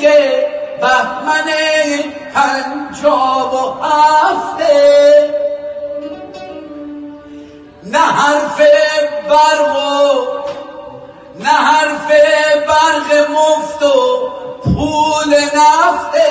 دیگه بهمن پنجاب و هفته. نه حرف برق و نه حرف برق مفت و پول نفته.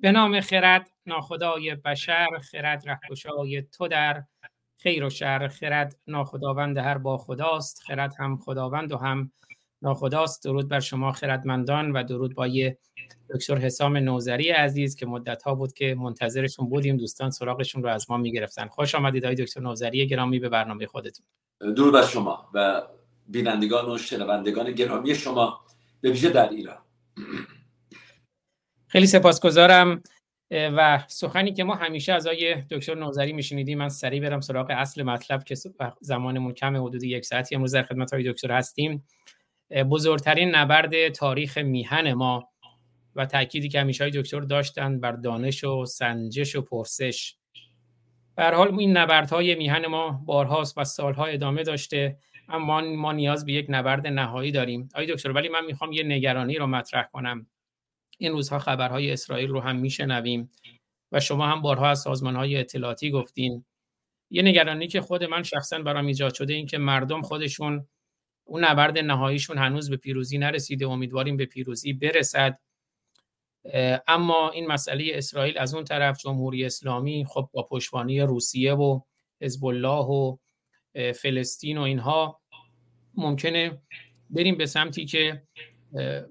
به نام خرد ناخدای بشر خرد رهکشای تو در خیر و شر. خرد ناخداوند هر با خداست خرد هم خداوند و هم ناخداست. درود بر شما خردمندان و درود با دکتر حسام نوزری عزیز که مدت ها بود که منتظرشون بودیم. دوستان سراغشون رو از ما می‌گرفتن. خوش آمدید آقای دکتر نوزری گرامی به برنامه خودتون. درود بر شما و بینندگان و شنوندگان گرامی شما به ویژه در ایران. خیلی سپاسگزارم و سخنی که ما همیشه از آقای دکتر نوزری میشنیدیم من سریع برم سراغ اصل مطلب که زمانمون کم حدود یک ساعتی امروز در خدمت های دکتر هستیم. بزرگترین نبرد تاریخ میهن ما و تأکیدی که همیشه های دکتر داشتن بر دانش و سنجش و پرسش. بر حال این نبردهای میهن ما بارهاست و سالها ادامه داشته اما ما نیاز به یک نبرد نهایی داریم. آقای دکتر ولی من می‌خوام یه نگرانی رو مطرح کنم. این روزها خبرهای اسرائیل رو هم میشنویم و شما هم بارها از سازمان های اطلاعاتی گفتین. یه نگرانی که خود من شخصا برام ایجاد شده این که مردم خودشون اون نبرد نهاییشون هنوز به پیروزی نرسیده امیدواریم به پیروزی برسد. اما این مسئله اسرائیل از اون طرف جمهوری اسلامی خب با پشتوانه روسیه و حزب الله و فلسطین و اینها ممکنه بریم به سمتی که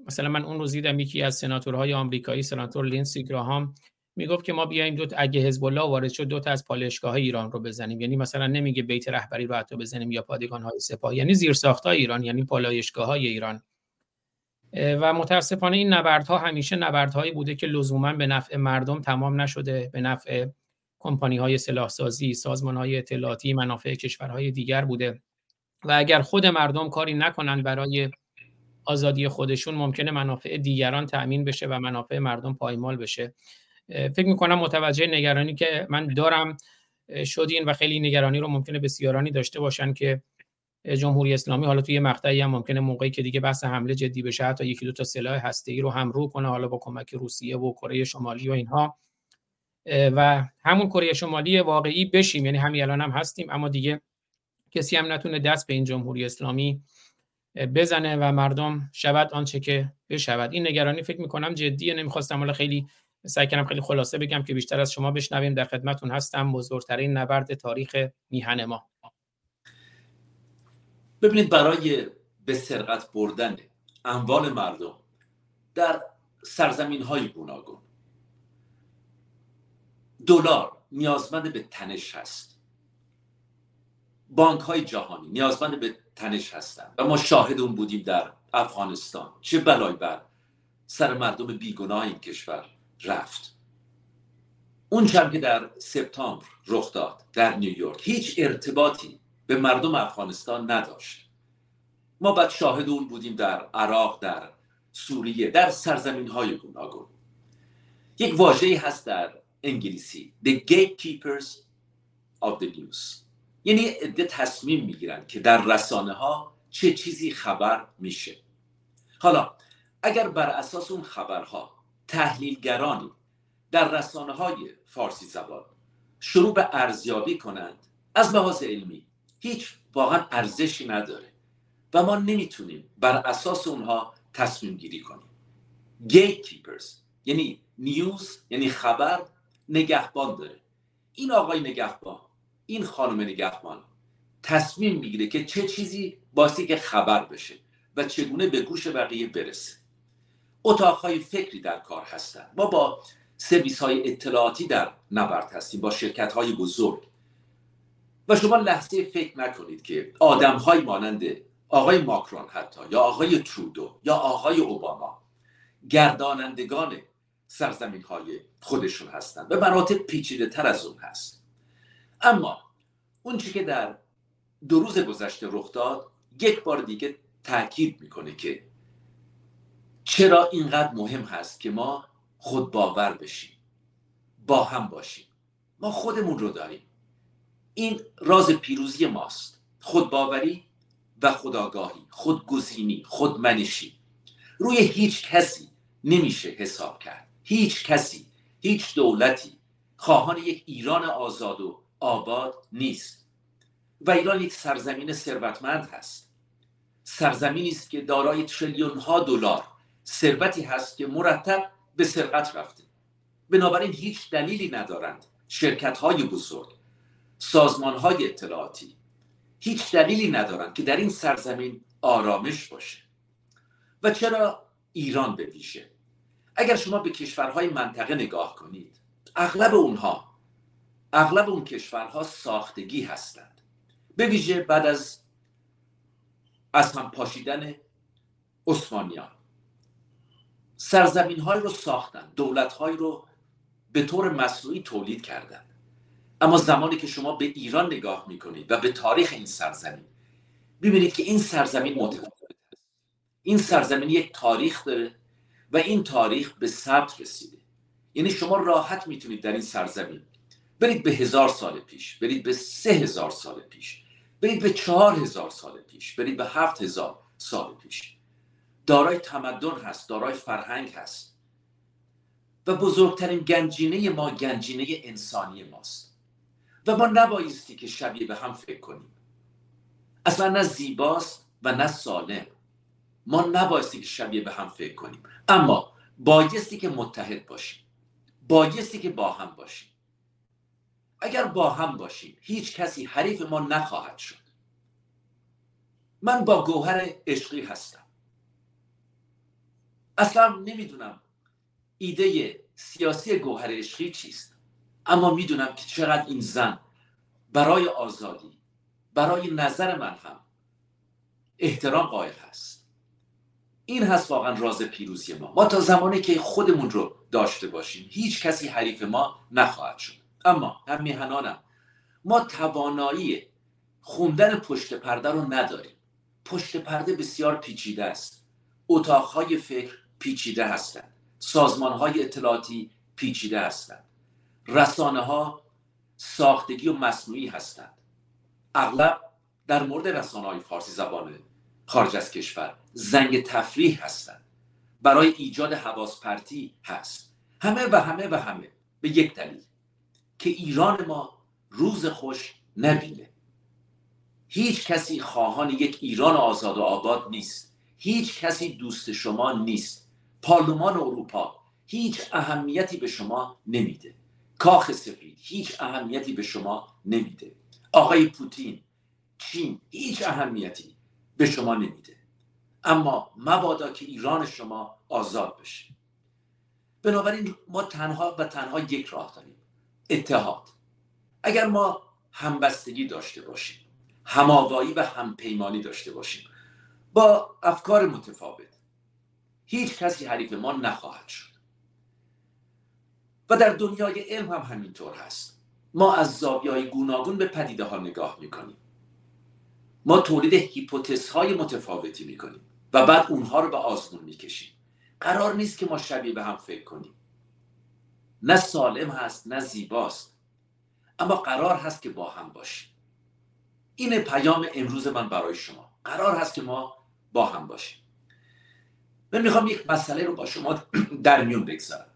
مثلا من اون روز دیدم یکی از سناتورهای آمریکایی سناتور لینسی گراهام می‌گفت که ما بیایم دو اگه حزب الله وارد شد دو تا از پالایشگاه ایران رو بزنیم. یعنی مثلا نمیگه بیت رهبری رو حتی بزنیم یا پادگان های سپاه. یعنی زیر ایران یعنی پالایشگاه های ایران و متاسفانه این نبردها همیشه نبردهایی بوده که لزوما به نفع مردم تمام نشده به نفع کمپانی های سلاحسازی سازمان های اطلاعاتی منافع کشورهای دیگر بوده. و اگر خود مردم کاری نکنند برای آزادی خودشون ممکنه منافع دیگران تأمین بشه و منافع مردم پایمال بشه. فکر می‌کنم متوجه نگرانی که من دارم شدین و خیلی نگرانی رو ممکنه بسیارانی داشته باشن که جمهوری اسلامی حالا توی مقطعی هم ممکنه موقعی که دیگه بحث حمله جدی بشه حتی یکی دو تا سلاح هسته‌ای رو هم رو کنه حالا با کمک روسیه و کره شمالی و اینها. و همون کره شمالی واقعی بشیم یعنی همین الان هم هستیم اما دیگه کسی هم نتونه دست به این جمهوری اسلامی بزنه و مردم شود آنچه که بشود. این نگرانی فکر می‌کنم جدیه. نمی‌خواستم حالا خیلی سعی کردم خیلی خلاصه بگم که بیشتر از شما بشنویم. در خدمتون هستم بزرگترین نبرد تاریخ میهن ما. ببینید برای به سرقت بردن اموال مردم در سرزمین های گوناگون دلار نیازمند به تنش هست. بانک های جهانی نیازمند به تنش هستند و ما شاهد اون بودیم در افغانستان. چه بلای بر سر مردم بیگناه این کشور رفت. اون چم که در سپتامبر رخ داد در نیویورک هیچ ارتباطی به مردم افغانستان نداشت. ما بعد شاهد اون بودیم در عراق در سوریه در سرزمین های گوناگون. یک واژه‌ای هست در انگلیسی The gatekeepers of the news. یعنی عده تصمیم می‌گیرن که در رسانه ها چه چیزی خبر میشه. حالا اگر بر اساس اون خبرها تحلیلگرانی در رسانه های فارسی زبان شروع به ارزیابی کنند از لحاظ علمی هیچ واقعا ارزشی نداره و ما نمی‌تونیم بر اساس اونها تصمیم گیری کنیم. گیت کیپرز یعنی نیوز یعنی خبر نگهبان داره. این آقای نگهبان این خانم نگهبان تصمیم می‌گیره که چه چیزی باسی که خبر بشه و چگونه به گوش بقیه برسه. اتاقهای فکری در کار هستن ما با سرویس های اطلاعاتی در نبرد هستیم با شرکت های بزرگ. و شما لحظه فکر نکنید که آدم های مانند آقای ماکرون حتی یا آقای ترودو یا آقای اوباما گردانندگان سرزمین های خودشون هستند به مراتب پیچیده تر از اون هست. اما اون چی که در دو روز گذشته رخ داد یک بار دیگه تاکید می‌کنه که چرا اینقدر مهم هست که ما خود باور بشیم با هم باشیم. ما خودمون رو داریم. این راز پیروزی ماست. خودباوری و خداگاهی خودگزینی خودمنشی. روی هیچ کسی نمیشه حساب کرد. هیچ کسی هیچ دولتی. خواهان یک ایران آزاد و آباد نیست. و ایران یک سرزمین ثروتمند هست. سرزمینی است که دارای تریلیون ها دلار ثروتی هست که مرتب به سرقت رفته. بنابراین هیچ دلیلی ندارند شرکت های بزرگ سازمان های اطلاعاتی. هیچ دلیلی ندارند که در این سرزمین آرامش باشه. و چرا ایران به اگر شما به کشورهای منطقه نگاه کنید اغلب اونها اغلب اون کشورها ساختگی هستند. به ویژه بعد از از هم پاشیدن عثمانیان. سرزمین رو ساختن دولت های رو به طور مصنوعی تولید کردن. اما زمانی که شما به ایران نگاه می‌کنید و به تاریخ این سرزمین ببینید که این سرزمین متفاوت این سرزمین یک تاریخ داره و این تاریخ به ثبت رسیده. یعنی شما راحت می‌تونید در این سرزمین برید به هزار سال پیش برید به سه هزار سال پیش برید به چهار هزار سال پیش برید به هفت هزار سال پیش. دارای تمدن هست دارای فرهنگ هست. و بزرگترین گنجینه ما گنجینه انسانی ماست. و ما نبایستی که شبیه به هم فکر کنیم. اصلا نه زیباست و نه سالم. ما نبایستی که شبیه به هم فکر کنیم. اما بایستی که متحد باشیم. بایستی که با هم باشیم. اگر با هم باشیم هیچ کسی حریف ما نخواهد شد. من با گوهر عشقی هستم. اصلا نمی‌دونم ایده سیاسی گوهر عشقی چیست اما می‌دونم که چقدر این زن برای آزادی برای نظر من هم احترام قائل هست. این هست واقعا راز پیروزی ما. ما تا زمانی که خودمون رو داشته باشیم هیچ کسی حریف ما نخواهد شد. اما هم میهنانم ما توانایی خوندن پشت پرده رو نداریم. پشت پرده بسیار پیچیده است. اتاقهای فکر پیچیده هستند. سازمان های اطلاعاتی پیچیده هستند. رسانه ها ساختگی و مصنوعی هستند. اغلب در مورد رسانه های فارسی زبان خارج از کشور زنگ تفریح هستند. برای ایجاد حواس پرتی هست. همه و همه و همه. به یک دلیل. که ایران ما روز خوش نبینه. هیچ کسی خواهان یک ایران آزاد و آباد نیست. هیچ کسی دوست شما نیست. پارلمان اروپا هیچ اهمیتی به شما نمیده. کاخ سفید هیچ اهمیتی به شما نمیده. آقای پوتین چین هیچ اهمیتی به شما نمیده. اما مبادا که ایران شما آزاد بشه. بنابراین ما تنها و تنها یک راه داریم. اتحاد. اگر ما همبستگی داشته باشیم هماوایی و همپیمانی داشته باشیم با افکار متفاوت هیچ کسی حریف ما نخواهد شد. و در دنیای علم هم همینطور هست. ما از زاویه گوناگون به پدیده ها نگاه می‌کنیم. ما تولید هیپوتز های متفاوتی می‌کنیم و بعد اونها رو به آزمون می‌کشیم. قرار نیست که ما شبیه به هم فکر کنیم. نه سالم هست نه زیباست. اما قرار هست که با هم باشیم. این پیام امروز من برای شما. قرار هست که ما با هم باشیم. من می‌خوام یک مسئله رو با شما در میون بگذارم.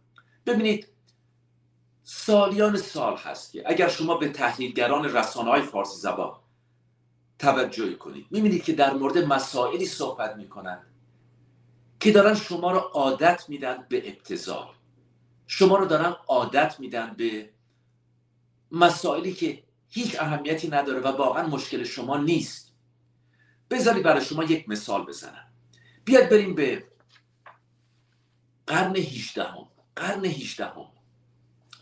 ببینید سالیان سال هست که اگر شما به تحلیلگران رسانه های فارسی زبان توجه کنید می‌بینید که در مورد مسائلی صحبت می‌کنند که دارن شما رو عادت میدن به ابتزال شما رو دارن عادت میدن به مسائلی که هیچ اهمیتی نداره و واقعا مشکل شما نیست. بذارید برای شما یک مثال بزنم. بیاد بریم به قرن 18 هم. قرن 18 هم.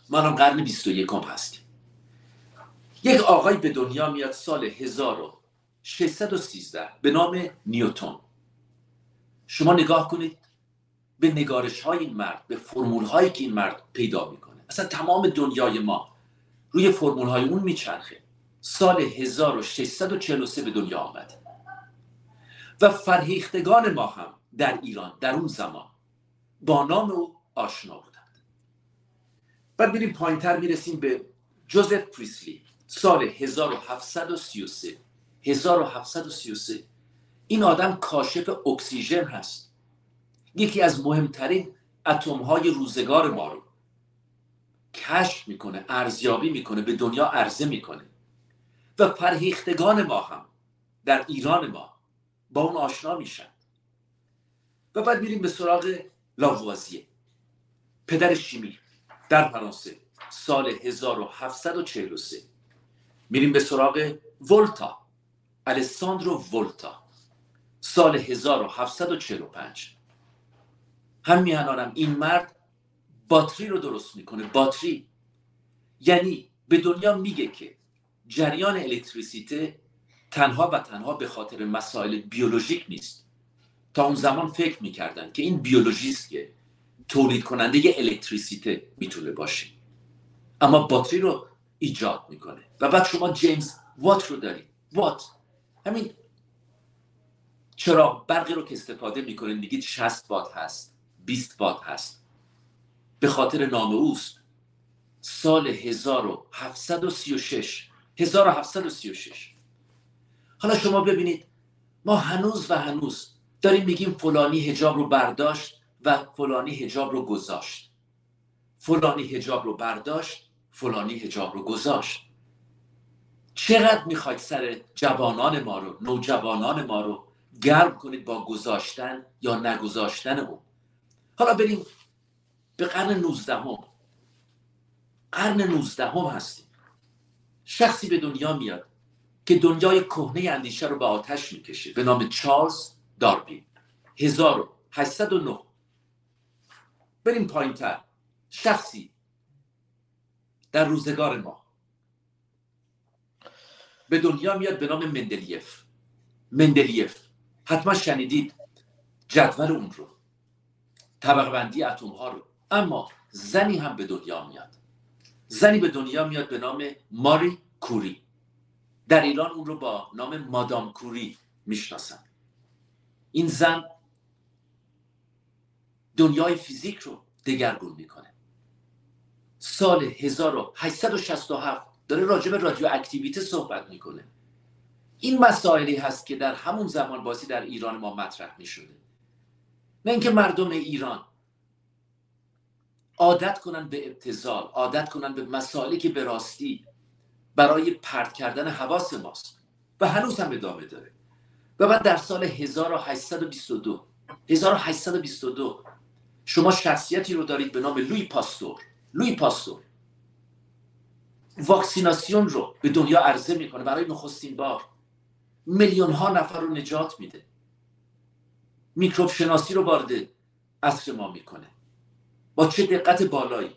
ما الان قرن 21 هم هستیم یک آقای به دنیا میاد سال 1613 به نام نیوتون شما نگاه کنید. به نگارش های این مرد به فرمول هایی که این مرد پیدا می‌کنه. اصلا تمام دنیای ما روی فرمول های اون میچرخه. سال 1643 به دنیا آمده و فرهیختگان ما هم در ایران در اون زمان با نام او آشنا بودند. بعد میریم پایینتر می‌رسیم به جوزف پریسلی. سال 1733 1733 این آدم کاشف اکسیژن هست. یکی از مهمترین اتم های روزگار ما رو کشف می‌کنه ارزیابی می‌کنه به دنیا عرضه می‌کنه. و فرهیختگان ما هم در ایران ما با اون آشنا میشن. و بعد میریم به سراغ لاوازیه. پدر شیمی در فرانسه سال 1743 میریم به سراغ ولتا الساندرو ولتا سال 1745 هم میهنانم این مرد باتری رو درست می‌کنه باتری. یعنی به دنیا میگه که جریان الکتریسیته تنها و تنها به خاطر مسائل بیولوژیک نیست. تا اون زمان فکر می‌کردن که این بیولوژیست که تولید کننده الکتریسیته می‌تونه باشه. اما باتری رو ایجاد می‌کنه. و بعد شما جیمز وات رو دارید. وات. همین چرا برقی رو که استفاده می‌کنید میگید 60 وات هست. 20 وات هست. به خاطر نام اوست. سال 1736 1736 حالا شما ببینید ما هنوز و هنوز داریم میگیم فلانی هجاب رو برداشت و فلانی هجاب رو گذاشت. فلانی هجاب رو برداشت فلانی هجاب رو گذاشت. چقدر می‌خواید سر جوانان ما رو نوجوانان ما رو گرم کنید با گذاشتن یا نگذاشتن اون؟ حالا بریم به قرن 19 هم. قرن 19 هم هستیم. شخصی به دنیا میاد که دنیای کهنه اندیشه رو به آتش می‌کشه. به نام چارلز داروین. 1809 بریم پایین تر شخصی در روزگار ما. به دنیا میاد به نام مندلیف. مندلیف. حتما شنیدید جدول اون رو. طبق بندی اتم ها رو. اما زنی هم به دنیا میاد. زنی به دنیا میاد به نام ماری کوری. در ایران اون رو با نام مادام کوری می‌شناسن. این زن دنیای فیزیک رو دگرگون می‌کنه. سال 1867 داره راجع به رادیو اکتیویته صحبت می‌کنه. این مسائلی هست که در همون زمان بازی در ایران ما مطرح می‌شده. نه اینکه مردم ایران عادت کنن به ابتزال عادت کنن به مسائلی که به راستی برای پرت کردن حواس ماست و هنوز هم ادامه داره. و بعد در سال 1822 1822 شما شخصیتی رو دارید به نام لوی پاستور لوی پاستور. واکسیناسیون رو به دنیا عرضه می‌کنه برای نخستین بار. میلیون ها نفر رو نجات میده. میکروب شناسی رو وارد عصر ما می‌کنه. با چه دقت بالایی.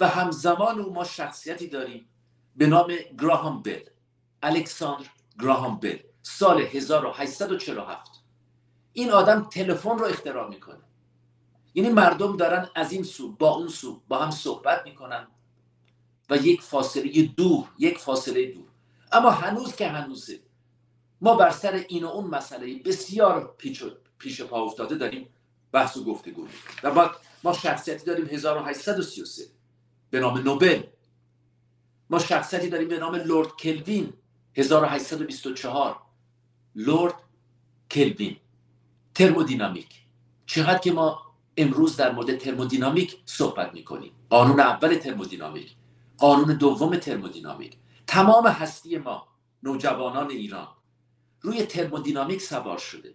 و همزمان او ما شخصیتی داریم به نام گراهام بل الکساندر گراهام بل سال 1847 این آدم تلفن رو اختراع می‌کنه. یعنی مردم دارن از این سو با اون سو با هم صحبت می‌کنن و یک فاصله دور یک فاصله دور. اما هنوز که هنوزه ما بر سر این و اون مسئله بسیار پیچ پیش پا افتاده داریم بحث و گفتگو و بعد ما شخصیتی داریم 1833 به نام نوبل. ما شخصیتی داریم به نام لورد کلوین 1824 لورد کلوین. ترمودینامیک. چقدر که ما امروز در مورد ترمودینامیک صحبت می‌کنیم. قانون اول ترمودینامیک. قانون دوم ترمودینامیک. تمام هستی ما نوجوانان ایران روی ترمودینامیک سوار شده.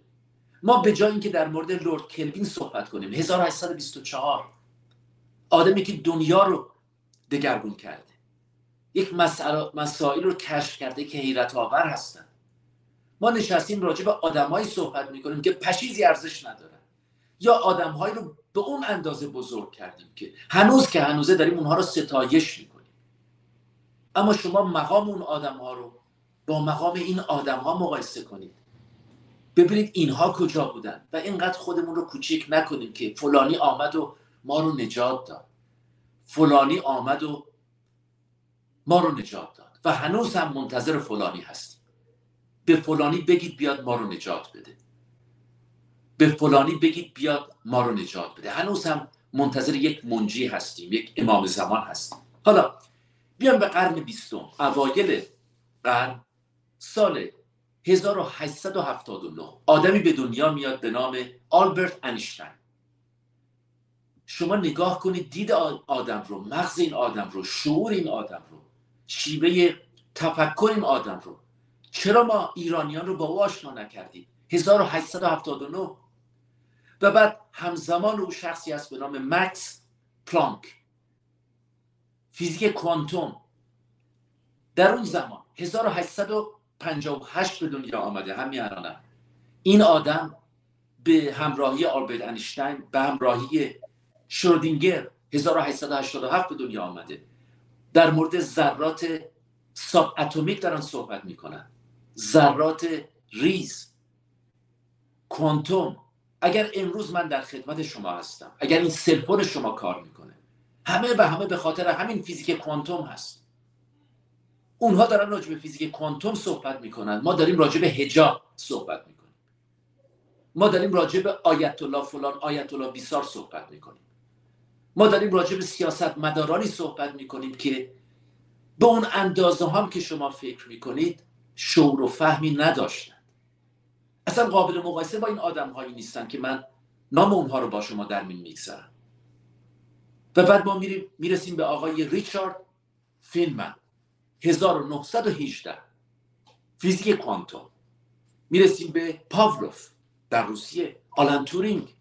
ما به جای اینکه در مورد لورد کلوین صحبت کنیم. 1824 آدمی که دنیا رو دگرگون کرده. یک مسائل رو کشف کرده که حیرت آور هستن. ما نشستیم راجع به آدمایی صحبت می‌کنیم که پشیزی ارزش ندارن یا آدمهایی رو به اون اندازه بزرگ کردیم که هنوز که هنوزه داریم اونها رو ستایش می‌کنیم. اما شما مقام اون آدم ها رو با مقام این آدم ها مقایسه کنید. ببینید اینها کجا بودن و اینقدر خودمون رو کوچیک نکنیم که فلانی آمد و ما رو نجات داد. فلانی آمد و ما رو نجات داد و هنوز هم منتظر فلانی هستیم. به فلانی بگید بیاد ما رو نجات بده. به فلانی بگید بیاد ما رو نجات بده. هنوز هم منتظر یک منجی هستیم یک امام زمان هستیم. حالا بیام به قرن بیستم اوایل قرن سال 1879 آدمی به دنیا میاد به نام آلبرت انیشتین شما نگاه کنید دید آدم رو مغز این آدم رو شعور این آدم رو شیوه تفکر این آدم رو. چرا ما ایرانیان رو با او آشنا نکردیم؟ 1879 و بعد همزمان او شخصی است به نام مکس پلانک. فیزیک کوانتوم. در اون زمان 1858 به دنیا آمده همین الانم این آدم به همراهی آلبرت انیشتین به همراهی شرودینگر 1887 به دنیا آمده. در مورد ذرات subatomic دارن صحبت می‌کنن. ذرات ریز کوانتوم. اگر امروز من در خدمت شما هستم اگر این cell phone شما کار می‌کنه همه و همه به خاطر همین فیزیک کوانتوم هست. اونها دارن راجع به فیزیک کوانتوم صحبت می‌کنن. ما داریم راجع به هجاب صحبت می‌کنیم. ما داریم راجع به آیت الله فلان آیت الله بیسار صحبت می‌کنیم. ما داریم راجع به سیاست مدارانی صحبت می‌کنیم که به اون اندازه هم که شما فکر می‌کنید شعور و فهمی نداشتن. اصلا قابل مقایسه با این آدم هایی نیستن که من نام اونها رو با شما در مین می‌گذارم. و بعد ما میریم می‌رسیم به آقای ریچارد فینمن 1918 فیزیک کوانتوم. می‌رسیم به پاولوف در روسیه. آلن تورینگ.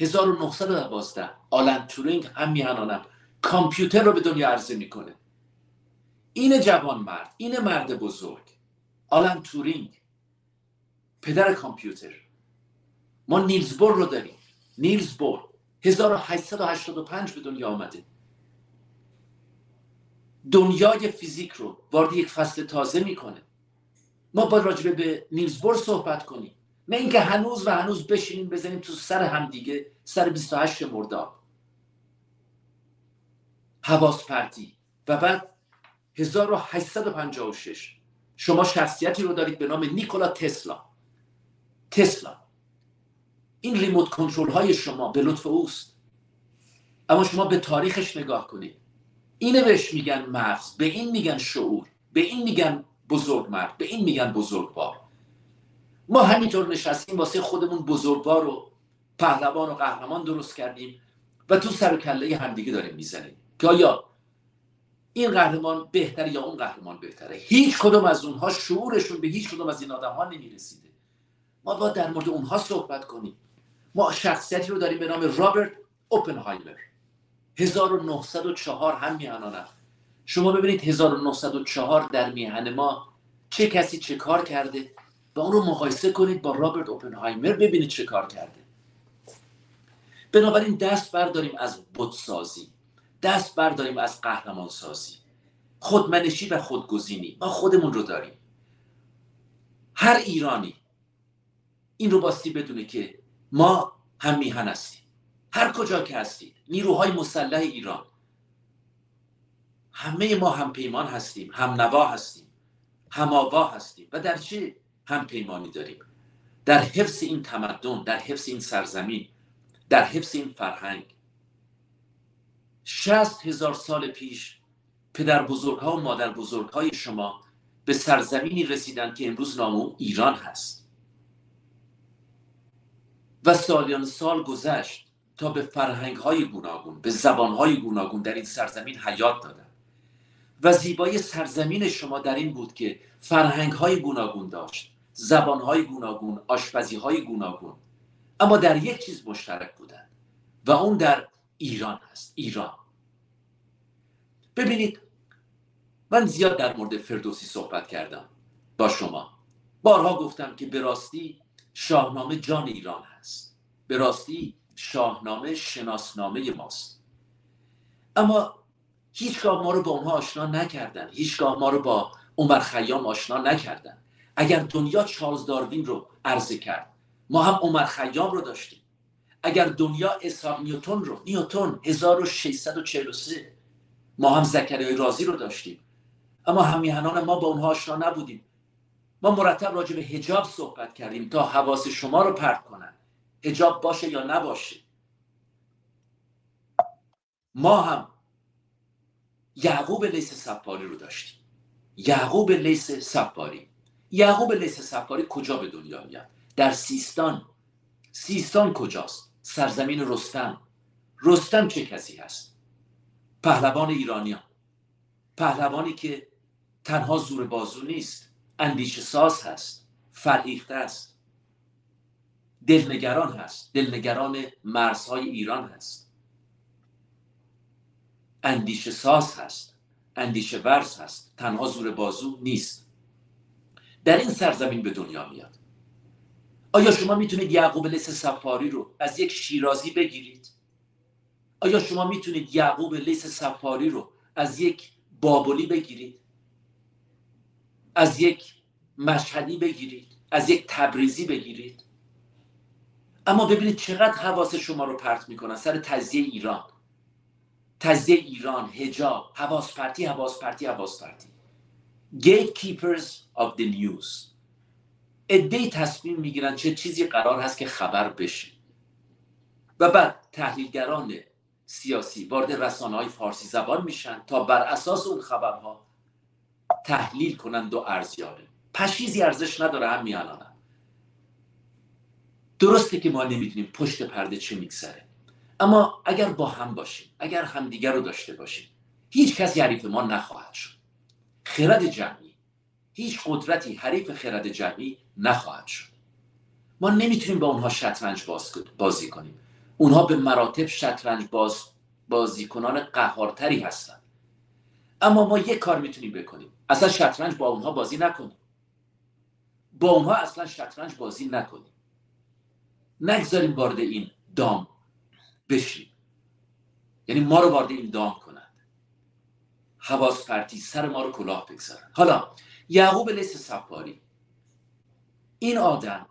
1912 آلن تورینگ هم میهنانم کامپیوتر رو به دنیا عرضه می‌کنه. این جوان مرد این مرد بزرگ. آلن تورینگ. پدر کامپیوتر. ما نیلز بور رو داریم. نیلز بور 1885 به دنیا آمده. دنیای فیزیک رو وارد یک فصل تازه می‌کنه. ما باید راجبه به نیلز بور صحبت کنیم. نه اینکه هنوز و هنوز بشینیم بزنیم تو سر همدیگه سر 28 مرداد. حواس پرتی و بعد 1856 شما شخصیتی رو دارید به نام نیکولا تسلا. تسلا. این ریموت کنترل های شما به لطف اوست. اما شما به تاریخش نگاه کنید. اینه بهش میگن مغز به این میگن شعور به این میگن بزرگ مرد به این میگن بزرگوار. ما همینطور نشستیم واسه خودمون بزرگوار و پهلوان و قهرمان درست کردیم و تو سر و کله همدیگه داریم می‌زنیم. که آیا این قهرمان بهتره یا اون قهرمان بهتره؟ هیچ کدوم از اونها شعورشون به هیچ کدوم از این آدم ها نمی‌رسیده. ما باید در مورد اونها صحبت کنیم. ما شخصیتی رو داریم به نام رابرت اوپنهایمر. 1904 هم. میهنانم شما ببینید 1904 در میهن ما چه کسی چه کار کرده؟ و اون رو مقایسه کنید با رابرت اوپنهایمر ببینید چه کار کرده. بنابراین دست برداریم از بودسازی دست برداریم از قهرمان سازی خودمنشی و خودگزینی. ما خودمون رو داریم. هر ایرانی این رو باستی بدونه که ما هم میهن هستیم. هر کجا که هستید. نیروهای مسلح ایران. همه ما هم پیمان هستیم. هم نوا هستیم. هم آوا هستیم. و در چه هم پیمانی داریم؟ در حفظ این تمدن در حفظ این سرزمین در حفظ این فرهنگ. شست هزار سال پیش پدر بزرگ ها و مادر بزرگ های شما به سرزمینی رسیدن که امروز نام ایران هست. و سالیان سال گذشت. تا به فرهنگ های گوناگون به زبان های گوناگون در این سرزمین حیات دادن. و زیبایی سرزمین شما در این بود که فرهنگ های گوناگون داشت زبانهای گوناگون آشپزیهای گوناگون. اما در یک چیز مشترک بودن و اون در ایران هست ایران. ببینید من زیاد در مورد فردوسی صحبت کردم با شما. بارها گفتم که به راستی شاهنامه جان ایران هست. به راستی شاهنامه شناسنامه ماست. اما هیچگاه ما رو با اونها آشنا نکردن. هیچگاه ما رو با عمر خیام آشنا نکردن. اگر دنیا چارلز داروین رو عرضه کرد ما هم عمر خیام رو داشتیم. اگر دنیا اسحاق نیوتون رو نیوتون 1643 ما هم زکریای رازی رو داشتیم. اما همیهنان ما با اونها آشنا نبودیم. ما مرتب راجع به هجاب صحبت کردیم تا حواس شما رو پرت کنن. هجاب باشه یا نباشه. ما هم یعقوب لیس سفاری رو داشتیم. یعقوب لیس سفاری یعقوب لیس سفاری کجا به دنیا میاد؟ در سیستان. سیستان کجاست؟ سرزمین رستم. رستم چه کسی هست؟ پهلوان ایرانیان. پهلوانی که تنها زور بازو نیست. اندیش ساز هست. فرهیخته است. دلنگران هست. دلنگران مرزهای ایران هست. اندیشه ساز هست. اندیشه ورز هست. تنها زور بازو نیست. در این سرزمین به دنیا میاد. آیا شما می‌تونید یعقوب لیس سفاری رو از یک شیرازی بگیرید؟ آیا شما می‌تونید یعقوب لیس سفاری رو از یک بابلی بگیرید؟ از یک مشهدی بگیرید؟ از یک تبریزی بگیرید؟ اما ببینید چقدر حواس شما رو پرت می‌کنن سر تزیه ایران. تزیه ایران هجاب حواس پرتی حواس پرتی حواس پرتی. Gatekeepers of the news. ادهی تصمیم می‌گیرن چه چیزی قرار هست که خبر بشه. و بعد تحلیلگران سیاسی وارد رسانه های فارسی زبان میشن تا بر اساس اون خبرها تحلیل کنند و ارزیابی پشیزی ارزش نداره هم میانانم درسته که ما نمی‌دونیم پشت پرده چه میگذره. اما اگر با هم باشیم اگر همدیگر رو داشته باشیم هیچ کس حریف ما نخواهد شد. خرد جمعی هیچ قدرتی حریف خرد جمعی نخواهد شد. ما نمی‌تونیم با اونها شطرنج بازی کنیم. اونها به مراتب شطرنج باز بازیکنان قهارتری هستن. اما ما یک کار می‌تونیم بکنیم. اصلا شطرنج با اونها بازی نکنیم. با اونها اصلا شطرنج بازی نکنیم. نگذاریم وارد این دام بشیم. یعنی ما رو وارد این دام کنند حواس پرتی سر ما رو کلاه بگذارن. حالا یعقوب لیس سفاری این آدم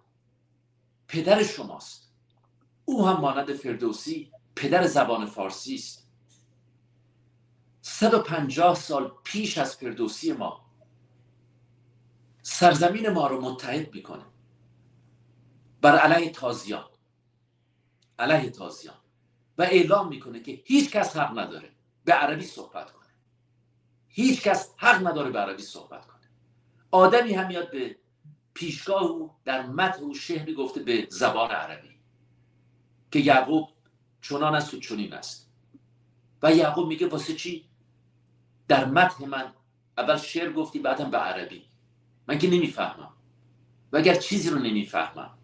پدر شماست. او هم مانند فردوسی پدر زبان فارسی است. 150 سال پیش از فردوسی ما سرزمین ما رو متحد می‌کنه. بر علیه تازیان. علیه تازیان. و اعلام می‌کنه که هیچ کس حق نداره به عربی صحبت کنه. هیچ کس حق نداره به عربی صحبت کنه. آدمی هم میاد به پیشگاه او در متن او شهری گفته به زبان عربی. که یعقوب چنان است و چنین است. و یعقوب میگه واسه چی؟ در متن من اول شعر گفتی بعدم به عربی. من که نمی‌فهمم. و اگر چیزی رو نمی‌فهمم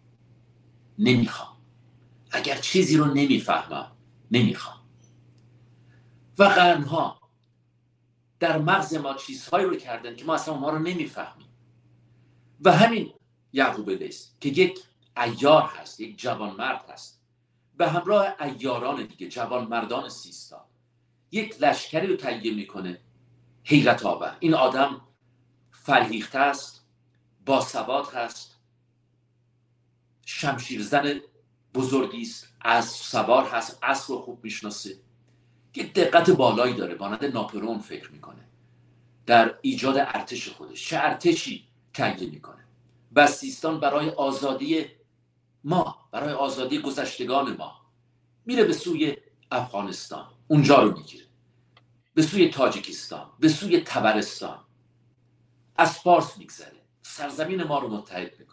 نمی‌خوام. اگر چیزی رو نمی‌فهمم نمی‌خوام. و قرنها در مغز ما چیزهایی رو کردن که ما اصلا ما رو نمی‌فهمیم. و همین یعقوب لیس که یک ایار هست یک جوان مرد هست. به همراه ایاران دیگه جوان مردان سیستان. یک لشکری رو تهیه می‌کنه. حیرت آور. این آدم فرهیخته است باسواد هست. شمشیرزن بزرگی است. از سوار هست رو خوب می‌شناسه. یک دقت بالایی داره مانند ناپرون فکر می‌کنه. در ایجاد ارتش خودش. چه ارتشی تهیه می‌کنه. و سیستان برای آزادی ما برای آزادی گذشتگان ما میره به سوی افغانستان. اونجا رو می‌گیره. به سوی تاجیکستان به سوی تبرستان. از فارس میگذره. سرزمین ما رو متحد می‌کنه.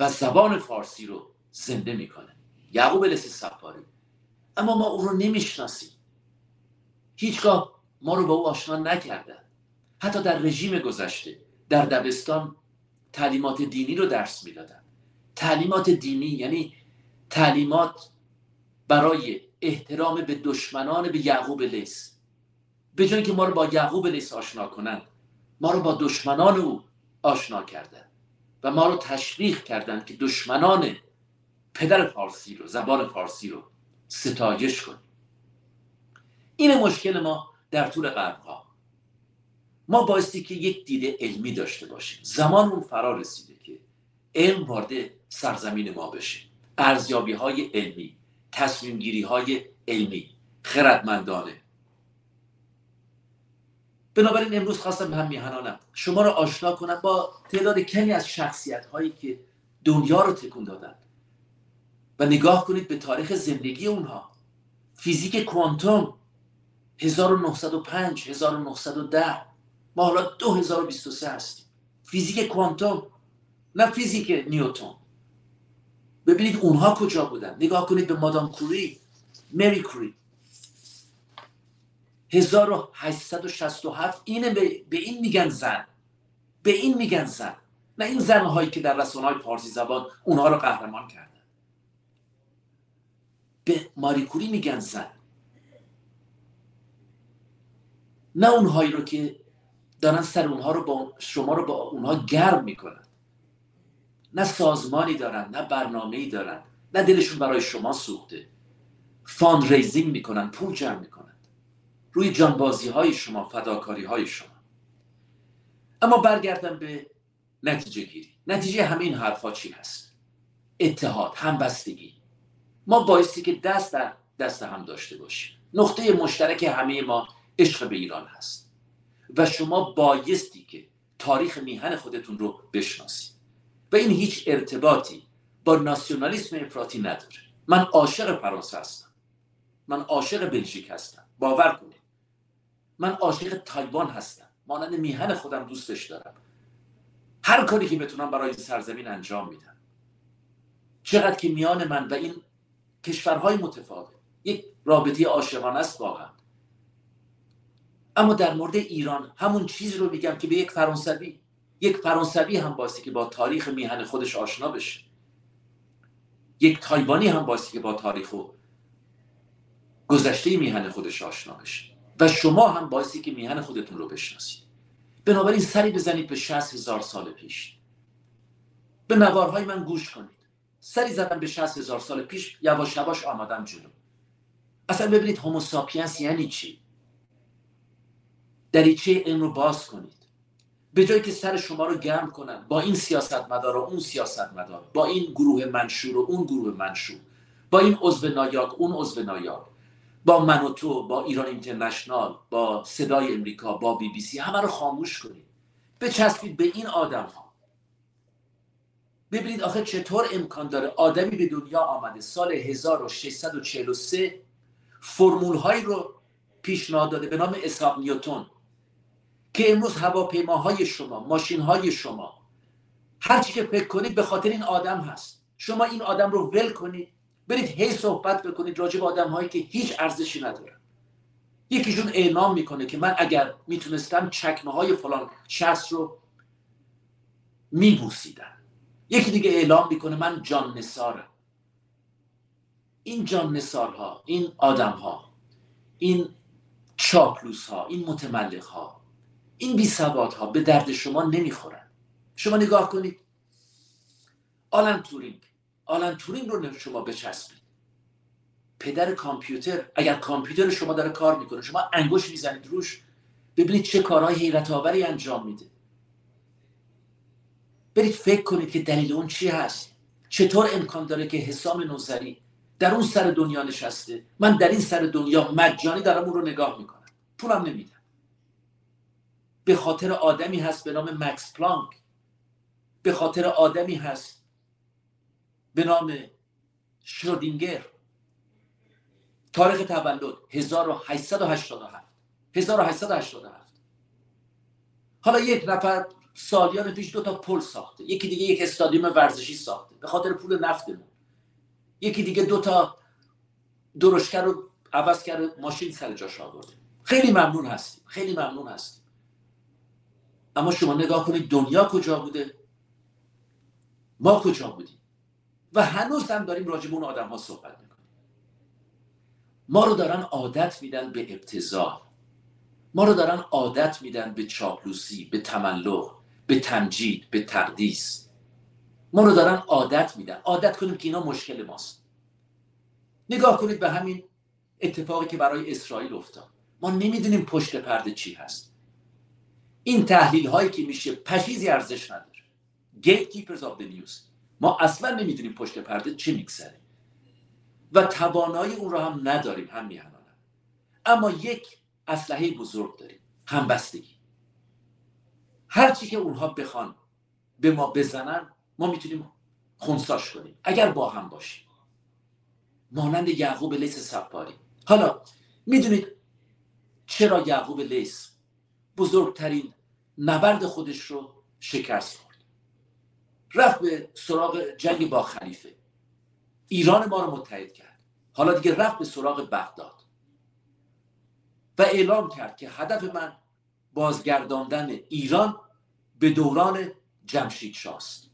و زبان فارسی رو زنده می‌کنه. یعقوب لسی سفاری اما ما او رو نمی‌شناسیم. هیچگاه ما رو با او آشنا نکردن حتی در رژیم گذشته در دبستان تعلیمات دینی رو درس می‌دادن تعلیمات دینی یعنی تعلیمات برای احترام به دشمنان به یعقوب لیس به جای که ما رو با یعقوب لیس آشنا کنند ما رو با دشمنان او آشنا کردن و ما رو تشویق کردند که دشمنان پدر فارسی رو زبان فارسی رو ستایش کنیم. این مشکل ما در طول قرنها ما بایستی که یک دیده علمی داشته باشیم. زمان اون فرا رسیده که علم وارد سرزمین ما بشه. ارزیابی های علمی تصمیم گیری های علمی خردمندانه بنابراین امروز خواستم هم میهنانم شما رو آشنا کنم با تعداد کمی از شخصیت هایی که دنیا رو تکون دادن. و نگاه کنید به تاریخ زندگی اونها. فیزیک کوانتوم 1905 1910 ما حالا 2023 هستیم. فیزیک کوانتوم نه فیزیک نیوتون ببینید اونها کجا بودن. نگاه کنید به مادام کوری مری کوری 1867 اینه به, این میگن زن. به این میگن زن. نه این زنهایی که در رسانه های فارسی زبان اونها رو قهرمان کردن. به ماریکوری میگن زن. نه اونهایی رو که دارن سر اونها رو با شما رو با اونها گرم می‌کنن. نه سازمانی دارن نه برنامه دارن. نه دلشون برای شما سوخته. fundraising می‌کنن پول جمع می‌کنن. روی جانبازی های شما فداکاری های شما. اما برگردم به نتیجه گیری. نتیجه همه این حرفا چی هست؟ اتحاد همبستگی. ما بایستی که دست در دست هم داشته باشیم. نقطه مشترک همه ما عشق به ایران هست. و شما بایستی که تاریخ میهن خودتون رو بشناسید. و این هیچ ارتباطی با ناسیونالیسم افراطی نداره. من عاشق فرانسه هستم. من عاشق بلژیک هستم. باور کنید. من عاشق تایوان هستم. مانند میهن خودم دوستش دارم. هر کاری که بتونم برای سرزمین انجام میدم. چقدر که میان من و این کشورهای متفاوت. یک رابطه عاشقانه است واقعا. اما در مورد ایران همون چیز رو میگم که به یک فرانسوی. یک فرانسوی هم باستی که با تاریخ میهن خودش آشنا بشه. یک تایوانی هم باستی که با تاریخ و گذشته میهن خودش آشنا بشه. و شما هم باستی که میهن خودتون رو بشناسید. بنابراین سری بزنید به 60 هزار سال پیش. به نوارهای من گوش کنید. سری زدم به 60 هزار سال پیش یواش یواش آمدم جلو. اصلا ببینید هوموساپینس یعنی چی؟ دریچه علم رو باز کنید. به جایی که سر شما رو گرم کنن با این سیاست مدار و اون سیاست مدار با این گروه منشور و اون گروه منشور با این عضو نایاک اون عضو نایاک با من و تو با ایران اینترنشنال با صدای امریکا با بی بی سی همه رو خاموش کنید. بچسبید به این آدم ها ببینید آخه چطور امکان داره آدمی به دنیا آمده سال 1643 فرمول هایی رو پیشنهاد داده به نام اسحاق نیوتون که امروز هواپیماهای شما ماشین های شما هر چی که فکر کنید به خاطر این آدم هست. شما این آدم رو ول کنید. برید هی صحبت بکنید راجع به آدم هایی که هیچ ارزشی ندارن. یکیشون اعلام می‌کنه که من اگر می‌تونستم چکمه های فلان شخص رو میبوسیدم. یکی دیگه اعلام می‌کنه من جان نثارم این جان نثارها این آدم ها این چاپلوس ها این متملق ها این بی ها به درد شما نمی‌خورن. شما نگاه کنید. آلن تورینگ. آلن تورینگ رو شما بچسبید. پدر کامپیوتر اگر کامپیوتر شما داره کار می‌کنه شما انگوش می‌زنید روش ببینید چه کارهای حیرت آوری انجام میده. برید فکر کنید که دلیل اون چی هست. چطور امکان داره که حسام نوزری در اون سر دنیا نشسته؟ من در این سر دنیا مجانی دارم اون رو نگاه می‌کنم. پولم نمیدم. به خاطر آدمی هست به نام مکس پلانک. به خاطر آدمی هست به نام شرودینگر. تاریخ تولد 1887 1887 حالا یک نفر سالیان پیش دو تا پل ساخته. یکی دیگه یک استادیوم ورزشی ساخته. به خاطر پول نفتمون. یکی دیگه دو تا درشکر رو عوض کرده ماشین سر جاش آورده. خیلی ممنون هستیم. خیلی ممنون هستیم. اما شما نگاه کنید دنیا کجا بوده؟ ما کجا بودیم؟ و هنوز هم داریم راجب اون آدم ها صحبت می‌کنیم. ما رو دارن عادت میدن به ابتزال ما رو دارن عادت میدن به چاپلوسی به تملق به تمجید به تقدیس. ما رو دارن عادت میدن. عادت کنیم که اینا مشکل ماست. نگاه کنید به همین اتفاقی که برای اسرائیل افتاد. ما نمی‌دونیم پشت پرده چی هست. این تحلیل هایی که میشه پشیزی ارزش نداره. Gatekeepers of the news. ما اصلا نمی‌دونیم پشت پرده چی میگذره و توانایی اون رو هم نداریم هم میهنانم اما یک اسلحه بزرگ داریم همبستگی. هرچی که اونها بخوان به ما بزنن ما می‌تونیم خونساش کنیم. اگر با هم باشیم. مانند یعقوب لیس سفاری حالا می‌دونید چرا یعقوب لیس بزرگترین نبرد خودش رو شکست رفت به سراغ جنگ با خلیفه. ایران ما رو متحد کرد. حالا دیگه رفت به سراغ بغداد. و اعلام کرد که هدف من بازگرداندن ایران به دوران جمشید شاست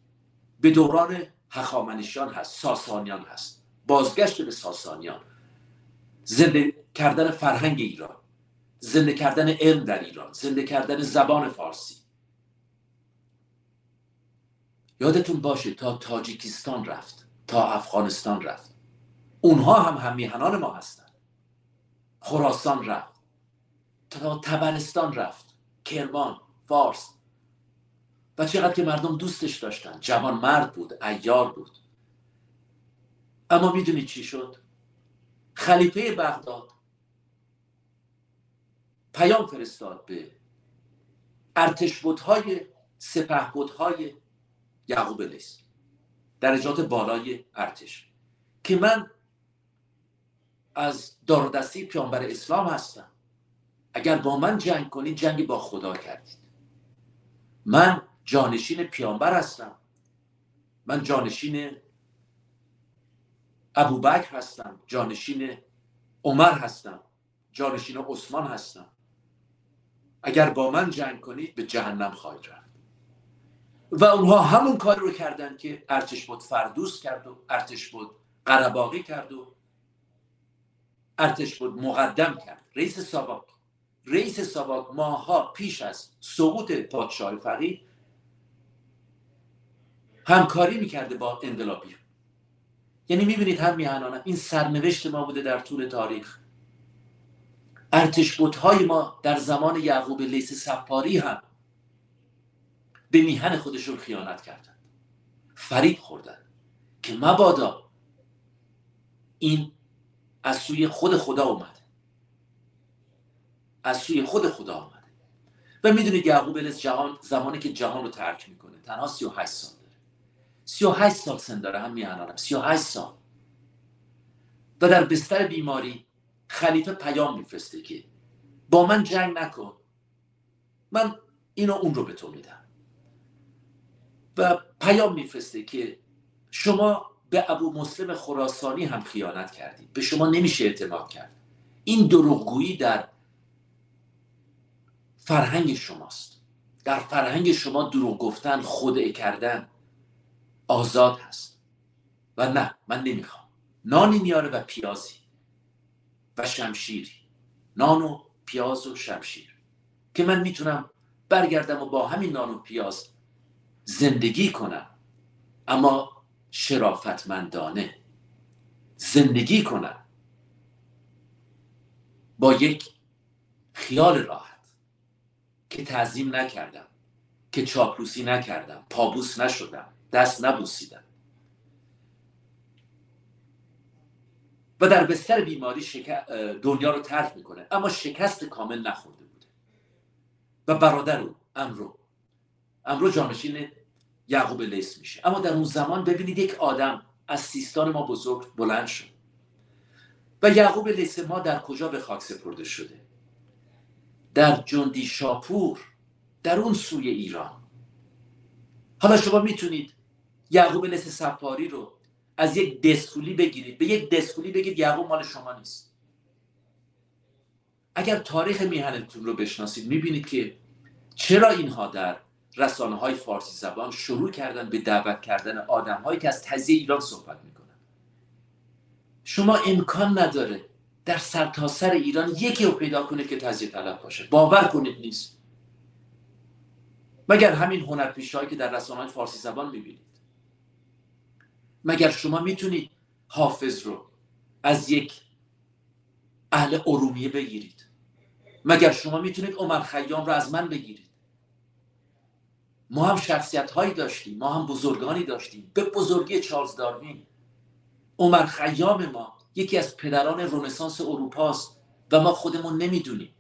به دوران هخامنشیان هست ساسانیان هست. بازگشت به ساسانیان. زنده کردن فرهنگ ایران زنده کردن علم در ایران زنده کردن زبان فارسی. یادتون باشه تا تاجیکستان رفت تا افغانستان رفت. اونها هم همیهنان ما هستند خراسان رفت. تا تبرستان رفت. کرمان فارس. و چقدر که مردم دوستش داشتن. جوان مرد بود ایار بود. اما می‌دونید چی شد؟ خلیفه بغداد پیام فرستاد به ارتش بودهای سپه بودهای یعقوب لیس درجات بالای ارتش. که من از دار دستی پیامبر اسلام هستم. اگر با من جنگ کنید جنگ با خدا کردید. من جانشین پیامبر هستم. من جانشین ابوبکر هستم. جانشین عمر هستم. جانشین عثمان هستم. اگر با من جنگ کنید به جهنم خواهید رفت. و اونها همون کار رو کردن که ارتش بود فردوس کرد و ارتش بود قرباقی کرد و ارتش بود مقدم کرد. رئیس سابق رئیس سابق ماها پیش از سقوط پادشاه فقید همکاری می‌کرده با انقلابی. یعنی می‌بینید هم میهنانم این سرنوشت ما بوده در طول تاریخ. ارتش های ما در زمان یعقوب لیس سفاری هم به میهن خودشون خیانت کردند. فریب خوردن که مبادا این از سوی خود خدا اومده. از سوی خود خدا آمده و می‌دونید یعقوب لیس جهان زمانی که جهان رو ترک می‌کنه تنها 38 سال داره. 38 سال سن داره هم میهنانم 38 سال. و در بستر بیماری خلیفه پیام میفرسته که با من جنگ نکن. من اینو اون رو به تو میدم. و پیام میفرسته که شما به ابو مسلم خراسانی هم خیانت کردید. به شما نمیشه اعتماد کرد. این دروغگویی در فرهنگ شماست. در فرهنگ شما دروغ گفتن خودعه کردن آزاد هست. و نه من نمی‌خوام. نانی میاره و پیازی و شمشیری. نان و پیاز و شمشیر. که من می‌تونم برگردم و با همین نان و پیاز زندگی کنم. اما شرافتمندانه. زندگی کنم. با یک خیال راحت که تعظیم نکردم که چاپلوسی نکردم پابوس نشدم دست نبوسیدم. و در بستر بیماری دنیا رو ترک می‌کنه. اما شکست کامل نخورده بوده. و برادر او امرو. امرو جانشین یعقوب لیس میشه. اما در اون زمان ببینید یک آدم از سیستان ما بزرگ بلند شد. و یعقوب لیس ما در کجا به خاک سپرده شده؟ در جندی شاپور در اون سوی ایران. حالا شما می‌تونید یعقوب لیس سفاری رو از یک دستفولی بگیرید. به یک دستفولی بگید یعقوب مال شما نیست. اگر تاریخ میهنتون رو بشناسید می‌بینید که چرا اینها در رسانه های فارسی زبان شروع کردن به دعوت کردن آدم هایی که از تزیه ایران صحبت می‌کنن. شما امکان نداره در سرتاسر سر ایران یکی رو پیدا کنه که تزیه طلب باشه. باور کنید نیست. مگر همین هنرپیشهایی که در رسانه فارسی زبان می‌بینید. مگر شما می‌تونید حافظ رو از یک اهل ارومیه بگیرید. مگر شما می‌تونید عمر خیام رو از من بگیرید. ما هم شخصیت هایی داشتیم ما هم بزرگانی داشتیم. به بزرگی چارلز داروین. عمر خیام ما یکی از پدران رنسانس اروپاست و ما خودمون نمی‌دونیم.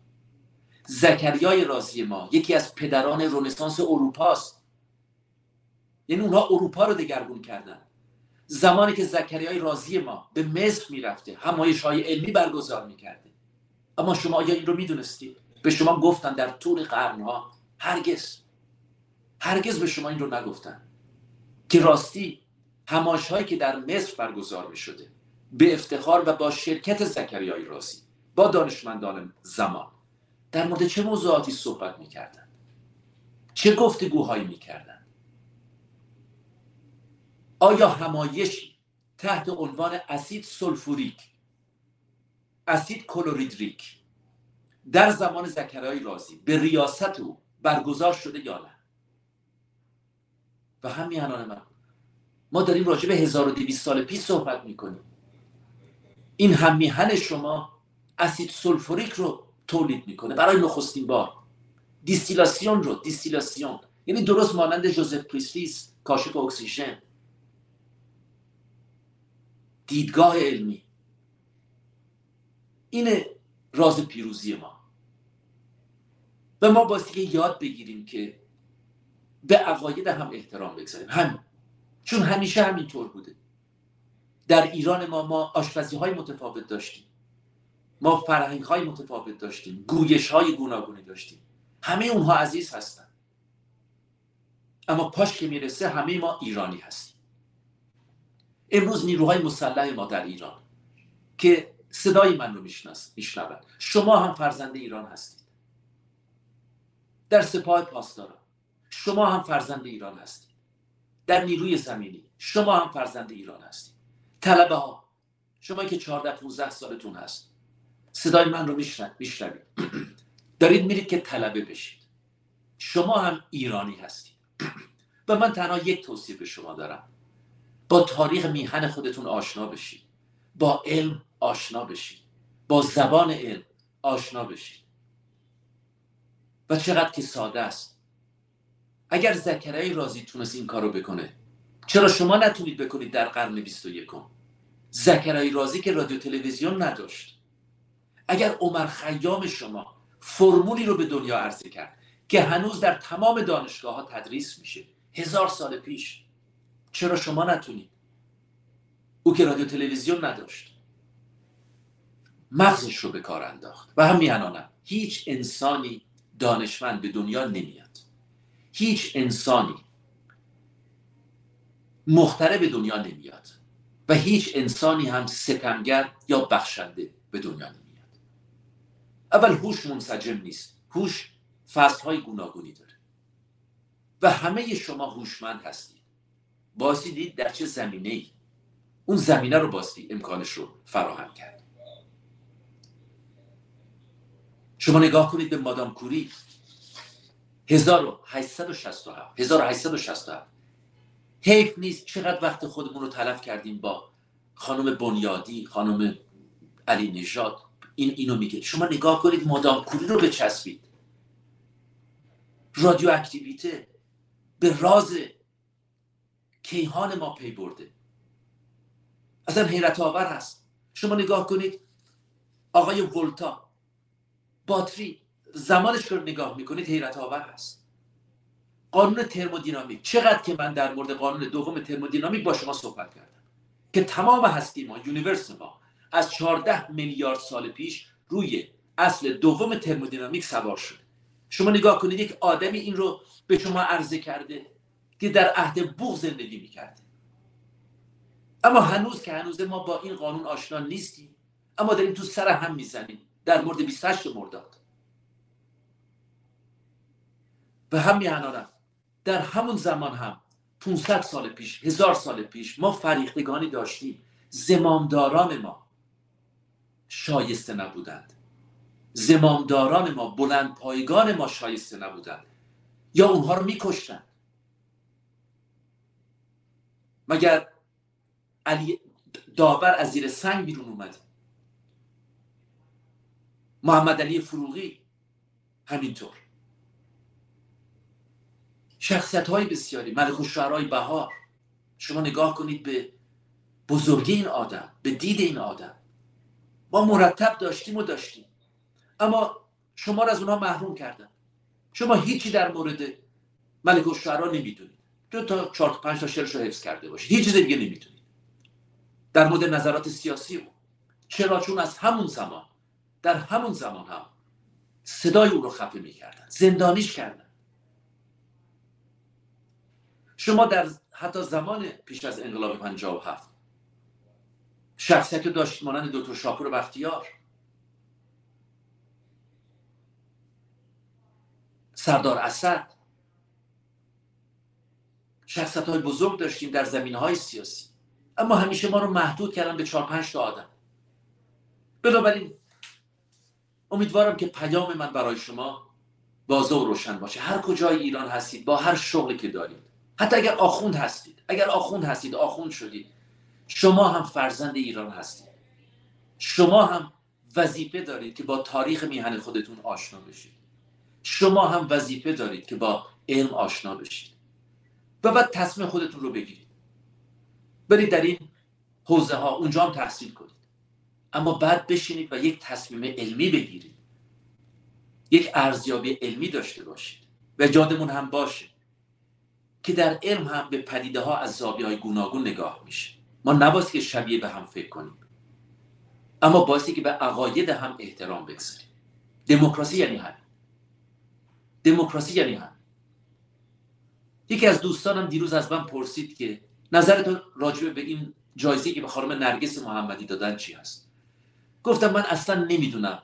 زکریای رازی ما یکی از پدران رنسانس اروپاست. یعنی اونها اروپا رو دگرگون کردن. زمانی که زکریای رازی ما به مصر می‌رفته همایش های علمی برگزار می‌کرده. اما شما آیا این رو می‌دونستید؟ به شما گفتن در طول قرنها هرگز. هرگز به شما این رو نگفتن. که راستی همایش هایی که در مصر برگزار می شده به افتخار و با شرکت زکریای رازی با دانشمندان زمان. در مورد چه موضوعاتی صحبت می‌کردند چه گفتگوهایی می‌کردند آیا همایشی تحت عنوان اسید سلفوریک اسید کلوریدریک در زمان زکریای رازی به ریاست او برگزار شده یا نه؟ و همین من. ما داریم راجع به 1200 سال پیش صحبت می‌کنیم. این هم میهن شما اسید سلفوریک رو تولید می‌کنه. برای نخستین بار. دیستیلاسیون رو دیستیلاسیون. یعنی درست مانند جوزف پریسلیس کاشف اکسیژن. دیدگاه علمی. اینه راز پیروزی ما. و ما باستی که یاد بگیریم که به عقاید هم احترام بگذاریم. هم. چون همیشه همینطور بوده. در ایران ما ما آشپزی های متفاوت داشتیم. ما فرهنگ های متفاوت داشتیم. گویش های گوناگونی داشتیم. همه اونها عزیز هستن. اما پاش که می‌رسه همه ما ایرانی هستیم. امروز نیروهای مسلح ما در ایران که صدای من رو میشنوند شما هم فرزند ایران هستید. در سپاه پاسداران. شما هم فرزند ایران هستید. در نیروی زمینی شما هم فرزند ایران هستید. طلبه ها شما که 14 15 سالتون هست. صدای من رو میشنوید. دارید میرید که طلبه بشید. شما هم ایرانی هستید. و من تنها یک توصیه به شما دارم. با تاریخ میهن خودتون آشنا بشید. با علم آشنا بشید. با زبان علم آشنا بشید. و چقدر که ساده است. اگر زکرای رازی تونست این کارو بکنه چرا شما نتونید بکنید در قرن 21 زکرای رازی که رادیو تلویزیون نداشت. اگر عمر خیام شما فرمولی رو به دنیا عرضه کرد که هنوز در تمام دانشگاه ها تدریس میشه هزار سال پیش چرا شما نتونید؟ او که رادیو تلویزیون نداشت. مغزش رو به کار انداخت. و هم میانانم هیچ انسانی دانشمند به دنیا نمیاد. هیچ انسانی مختره به دنیا نمیاد و هیچ انسانی هم ستمگر یا بخشنده به دنیا نمیاد. اول هوش منسجم نیست. هوش های گوناگونی داره. و همه شما هوشمند هستید. بازی دید در چه زمینه ای اون زمینه رو باستی امکانش رو فراهم کرد. شما نگاه کنید به مادام کوری 1867 1867 حیف نیست چقدر وقت خودمون رو تلف کردیم با خانم بنیادی خانم علی نژاد. این اینو میگه. شما نگاه کنید مادام کوری رو بچسبید. رادیو اکتیویته به راز کیهان ما پی برده. اصلا حیرت آور هست. شما نگاه کنید آقای ولتا باتری زمانش رو نگاه می‌کنید حیرت آور هست قانون ترمودینامیک. چقدر که من در مورد قانون دوم ترمودینامیک با شما صحبت کردم. که تمام هستی ما یونیورس ما از 14 میلیارد سال پیش روی اصل دوم ترمودینامیک سوار شده. شما نگاه کنید یک آدمی این رو به شما عرضه کرده که در عهد بوغ زندگی می‌کرده. اما هنوز که هنوز ما با این قانون آشنا نیستیم اما داریم تو سر هم می‌زنیم. در مورد 28 مرداد. و هم میهنانم در همون زمان هم 500 سال پیش هزار سال پیش ما فریختگانی داشتیم. زمامداران ما شایسته نبودند. زمامداران ما بلند پایگان ما شایسته نبودند. یا اونها رو میکشتند مگر علی داور از زیر سنگ بیرون اومد؟ محمد علی فروغی همینطور. شخصیت های بسیاری. ملک الشعرای بهار. شما نگاه کنید به بزرگی این آدم به دید این آدم. ما مرتب داشتیم و داشتیم. اما شما را از اونها محروم کردن شما هیچی در مورد ملک الشعرا نمی‌دونید. دو تا چهار تا پنج تا شعرش رو حفظ کرده باشید. هیچ چیز دیگه نمی‌دونید. در مورد نظرات سیاسی او چرا؟ چون از همون زمان در همون زمان هم صدای او رو خفه می‌کردن. زندانیش کردن. شما در حتی زمان پیش از انقلاب 57 شخصیت داشتید مانند دکتر شاپور بختیار. سردار اسد. شخصیت های بزرگ داشتیم در زمین های سیاسی. اما همیشه ما رو محدود کردن به چهار پنج تا آدم. بنابراین امیدوارم که پیام من برای شما واضح و روشن باشه. هر کجای ایران هستید با هر شغلی که دارید. حتی اگر آخوند هستید اگر آخوند هستید آخوند شدید شما هم فرزند ایران هستید. شما هم وظیفه دارید که با تاریخ میهن خودتون آشنا بشید. شما هم وظیفه دارید که با علم آشنا بشید. و بعد تصمیم خودتون رو بگیرید. برید در این حوزه ها اونجا هم تحصیل کنید. اما بعد بشینید و یک تصمیم علمی بگیرید. یک ارزیابی علمی داشته باشید. و جادمون هم باشه که در علم هم به پدیده ها از زاویه های گوناگون نگاه میشه. ما نباید که شبیه به هم فکر کنیم. اما باعثی که به عقاید هم احترام بگذاریم. دموکراسی یعنی همین. دموکراسی یعنی هم یکی از دوستانم دیروز از من پرسید که نظرتون راجع به این جایزه که به خانم نرگس محمدی دادن چی هست؟ گفتم من اصلا نمی‌دونم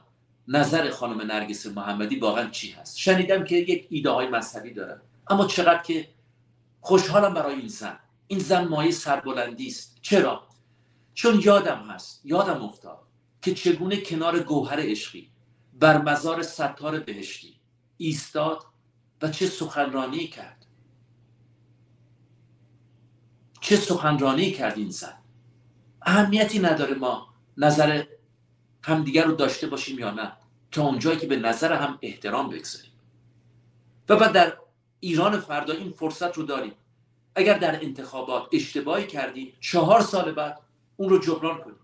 نظر خانم نرگس محمدی واقعا چی هست. شنیدم که یک ایده های مذهبی دارن. اما چقدر که خوشحالم برای این زن. این زن مایه سربلندی است. چرا؟ چون یادم هست یادم افتاد که چگونه کنار گوهر عشقی بر مزار ستار بهشتی ایستاد و چه سخنرانی کرد. چه سخنرانی کرد این زن؟ اهمیتی نداره ما نظر همدیگر رو داشته باشیم یا نه. تا اونجایی که به نظر هم احترام بگذاریم. و بعد در ایران فردا این فرصت رو داریم. اگر در انتخابات اشتباهی کردیم چهار سال بعد اون رو جبران کنیم.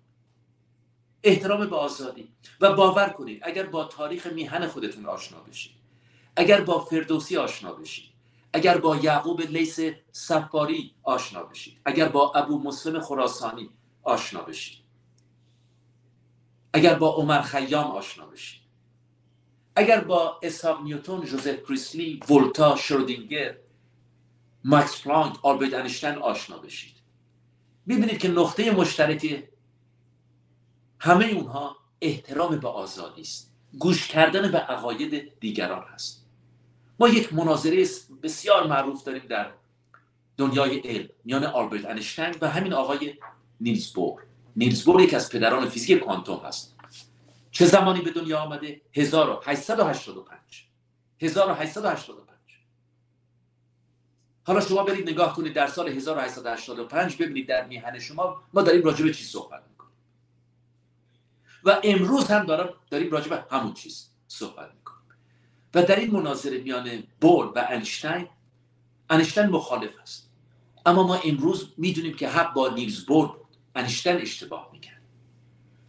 احترام به آزادی و باور کنید اگر با تاریخ میهن خودتون آشنا بشید اگر با فردوسی آشنا بشید اگر با یعقوب لیس سفاری آشنا بشید اگر با ابو مسلم خراسانی آشنا بشید اگر با عمر خیام آشنا بشید. اگر با اسحاق نیوتون جوزف کریسلی ولتا شرودینگر مکس پلانک آلبرت انشتن آشنا بشید. ببینید که نقطه مشترک همه اونها احترام به آزادی است. گوش کردن به عقاید دیگران هست. ما یک مناظره بسیار معروف داریم در دنیای علم میان آلبرت انشتین و همین آقای نیلز بور. نیلز بور یک از پدران فیزیک کوانتوم هست. چه زمانی به دنیا آمده؟ 1885 1885 حالا شما برید نگاه کنید در سال 1885 ببینید در میهن شما ما داریم راجع به چی صحبت می‌کنیم. و امروز هم دارم داریم راجع به همون چیز صحبت می‌کنیم. و در این مناظره میان بور و انشتین انشتین مخالف است. اما ما امروز می‌دونیم که حق با نیلز بور بود. انشتین اشتباه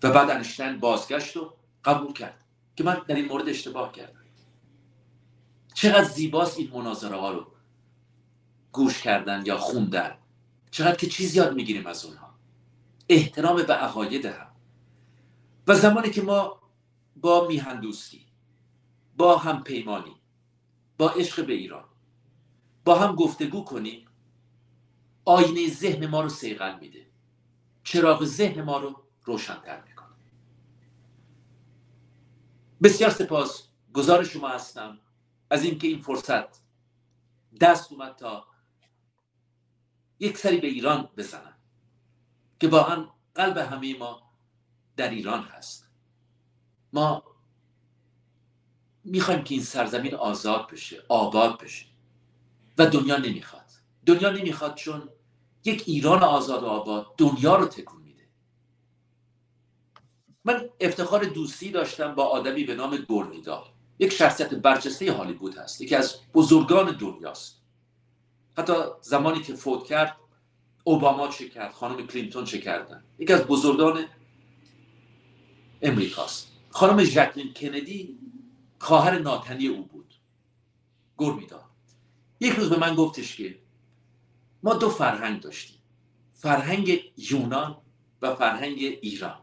و بعد انشتین بازگشت و قبول کرد که من در این مورد اشتباه کردم. چقدر زیباست این مناظره ها رو گوش کردن یا خوندن. چقدر که چیز یاد می‌گیریم از اونها. احترام به عقاید هم. و زمانی که ما با میهن دوستی با هم پیمانی با عشق به ایران با هم گفتگو کنیم آینه ذهن ما رو سیغل میده. چراغ ذهن ما رو روشنتر می‌کنه. بسیار سپاس. گزار شما هستم. از اینکه این فرصت دست اومد تا یک سری به ایران بزنن که واقعا قلب همه ما در ایران هست. ما می‌خوایم که این سرزمین آزاد بشه آباد بشه و دنیا نمی‌خواد. دنیا نمی‌خواد چون یک ایران آزاد و آباد دنیا رو تکون من افتخار دوستی داشتم با آدمی به نام گورنیدال یک شخصیت برجسته هالیوود هست یکی از بزرگان دنیاست. حتی زمانی که فوت کرد اوباما چه کرد خانم کلینتون چه کردن؟ یکی از بزرگان امریکاست. خانم ژاکلین کندی خواهر ناتنی او بود. گورمیدال یک روز به من گفتش که ما دو فرهنگ داشتیم فرهنگ یونان و فرهنگ ایران.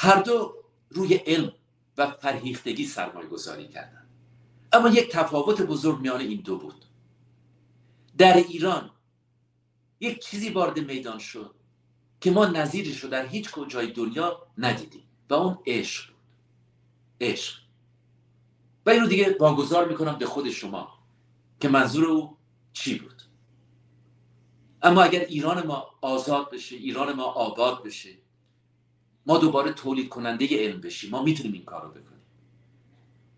هر دو روی علم و فرهیختگی سرمایه گذاری کردن اما یک تفاوت بزرگ میان این دو بود. در ایران یک چیزی وارد میدان شد که ما نظیرش رو در هیچ کجای دنیا ندیدیم و اون عشق بود. عشق. و رو دیگه واگذار می‌کنم به خود شما که منظور او چی بود. اما اگر ایران ما آزاد بشه ایران ما آباد بشه ما دوباره تولید کننده علم بشیم. ما می‌تونیم این کار رو بکنیم.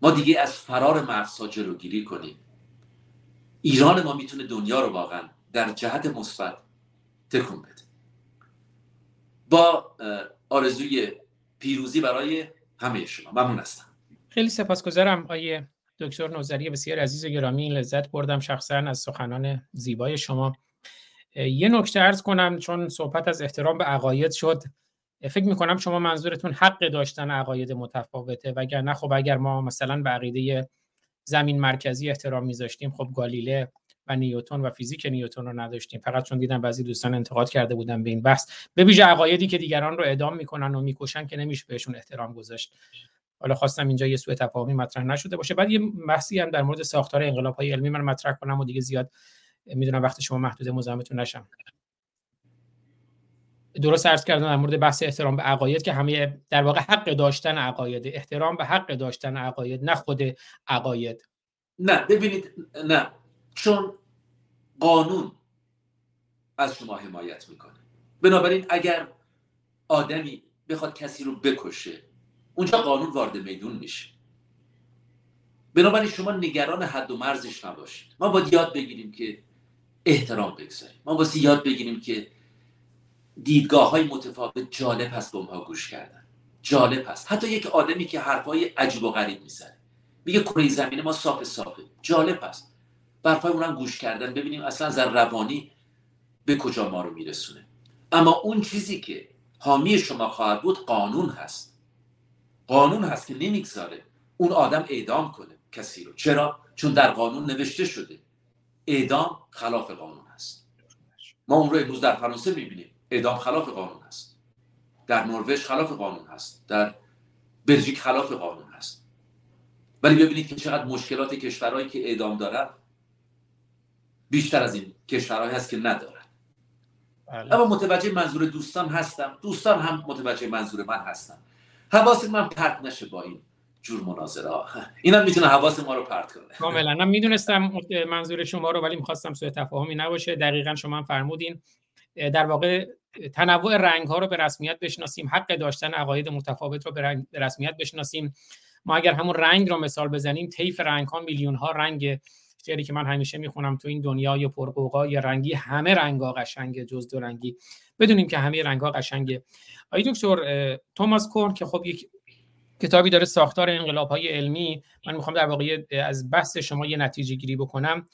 ما دیگه از فرار مرزها جلوگیری کنیم. ایران ما می‌تونه دنیا رو واقعا در جهت مثبت تکون بده. با آرزوی پیروزی برای همه شما. ممنون هستم. خیلی سپاسگزارم آیه دکتر نوزری. بسیار عزیز و گرامی. لذت بردم شخصا از سخنان زیبای شما. یه نکته ارز کنم چون صحبت از احترام به عقاید شد. فکر می‌کنم شما منظورتون حق داشتن عقاید متفاوته. وگرنه خب اگر ما مثلا به عقیده زمین مرکزی احترام میذاشتیم خب گالیله و نیوتن و فیزیک نیوتن رو نداشتیم. فقط چون دیدم بعضی دوستان انتقاد کرده بودن به این بحث. به ویژه عقایدی که دیگران رو اعدام می‌کنن و می‌کشن که نمیشه بهشون احترام گذاشت. حالا خواستم اینجا یه سوء تفاهمی مطرح نشده باشه. بعد یه بحثی هم در مورد ساختار انقلاب های علمی من مطرح کنم و دیگه زیاد می‌دونم وقت شما محدود مزاحمتون نشم. درست عرض کردم در مورد بحث احترام به عقاید که همه در واقع حق داشتن عقاید. احترام به حق داشتن عقاید نه خود عقاید. نه ببینید نه. چون قانون از شما حمایت می‌کنه. بنابراین اگر آدمی بخواد کسی رو بکشه اونجا قانون وارد میدون میشه. بنابراین شما نگران حد و مرزش نباشید. ما باید یاد بگیریم که احترام بگذاریم. ما باید یاد بگیریم که دیدگاه های متفاوت جالب هست به اونها گوش کردن. جالب هست. حتی یک آدمی که حرفای عجیب و غریب می‌زنه. میگه کره زمین ما صاف صافه. جالب هست. برفای اونم گوش کردن. ببینیم اصلا از روانی به کجا ما رو میرسونه. اما اون چیزی که حامی شما خواهد بود قانون هست. قانون هست که نمی‌گذاره اون آدم اعدام کنه کسی رو. چرا؟ چون در قانون نوشته شده. اعدام خلاف قانون هست. ما اون رو امروز در فرانسه می‌بینیم. اعدام خلاف قانون هست. در نروژ خلاف قانون هست. در بلژیک خلاف قانون هست. ولی ببینید که چقدر مشکلات کشورهایی که اعدام دارن بیشتر از این کشورهایی هست که ندارن. بله. اما متوجه منظور دوستان هستم. دوستان هم متوجه منظور من هستم حواس من پرت نشه با این جور مناظره ها. اینم می‌تونه حواس ما رو پرت کنه. کاملا. من می‌دونستم منظور شما رو ولی می‌خواستم سوء تفاهمی نباشه. دقیقا شما فرمودین. در واقع تنوع رنگ ها رو به رسمیت بشناسیم حق داشتن عقاید متفاوت رو به رسمیت بشناسیم. ما اگر همون رنگ رو مثال بزنیم طیف رنگ ها میلیون ها رنگ شعری که من همیشه می‌خونم تو این دنیای یا رنگی همه رنگ ها قشنگه جز دو رنگی. بدونیم که همه رنگ ها قشنگه. آقای دکتر توماس کورن که خب یک کتابی داره ساختار انقلاب های علمی. من می‌خوام در واقع از بحث شما یه نتیجه گیری بکنم.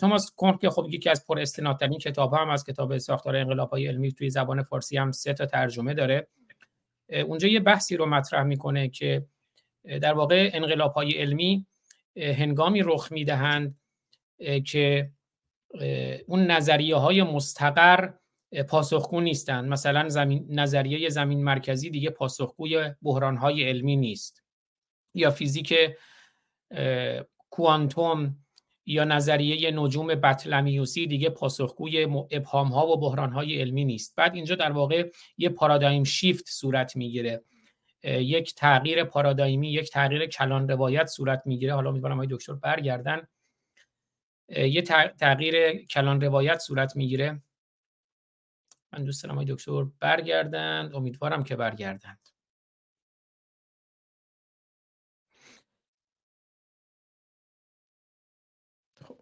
توماس کورن که خب یکی از پر استنادترین کتاب هم از کتاب ساختار انقلاب های علمی توی زبان فارسی هم سه تا ترجمه داره. اونجا یه بحثی رو مطرح می‌کنه که در واقع انقلاب های علمی هنگامی رخ می‌دهند که اون نظریه های مستقر پاسخگو نیستند مثلا زمین نظریه زمین مرکزی دیگه پاسخگوی بحران های علمی نیست. یا فیزیک کوانتوم یا نظریه نجوم بطلمیوسی دیگه پاسخگوی ابهام ها و بحران های علمی نیست. بعد اینجا در واقع یه پارادایم شیفت صورت می‌گیره. یک تغییر پارادایمی یک تغییر کلان روایت صورت می‌گیره. حالا امیدوارم های دکتر برگردن. یه تغییر کلان روایت صورت می‌گیره. من دوست دارم دکتر برگردند. امیدوارم که برگردند.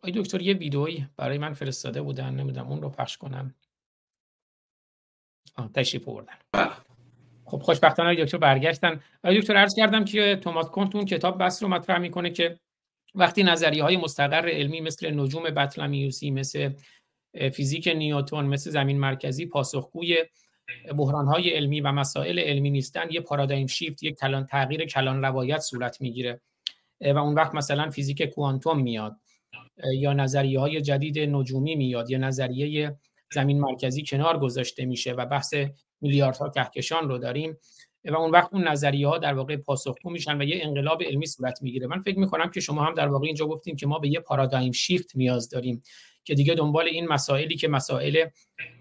خب دکتر یه ویدئویی برای من فرستاده بودن نمی‌دونم اون رو پخش کنم. آه تشریف بردن بله. خب خوشبختانه دکتر برگشتن. دکتر عرض کردم که توماس کنتون کتاب بس رو مطرح می‌کنه که وقتی نظریه های مستقر علمی مثل نجوم بطلمیوسی مثل فیزیک نیوتون مثل زمین مرکزی پاسخگوی بحران های علمی و مسائل علمی نیستند یه پارادایم شیفت یک کلان تغییر کلان روایت صورت می‌گیره. و اون وقت مثلا فیزیک کوانتوم میاد. یا نظریه های جدید نجومی میاد یا نظریه زمین مرکزی کنار گذاشته میشه و بحث میلیاردها کهکشان رو داریم. و اون وقت اون نظریه ها در واقع پاسخگو میشن و یه انقلاب علمی صورت می‌گیره. من فکر می‌کنم که شما هم در واقع اینجا گفتیم که ما به یه پارادایم شیفت نیاز داریم که دیگه دنبال این مسائلی که مسائل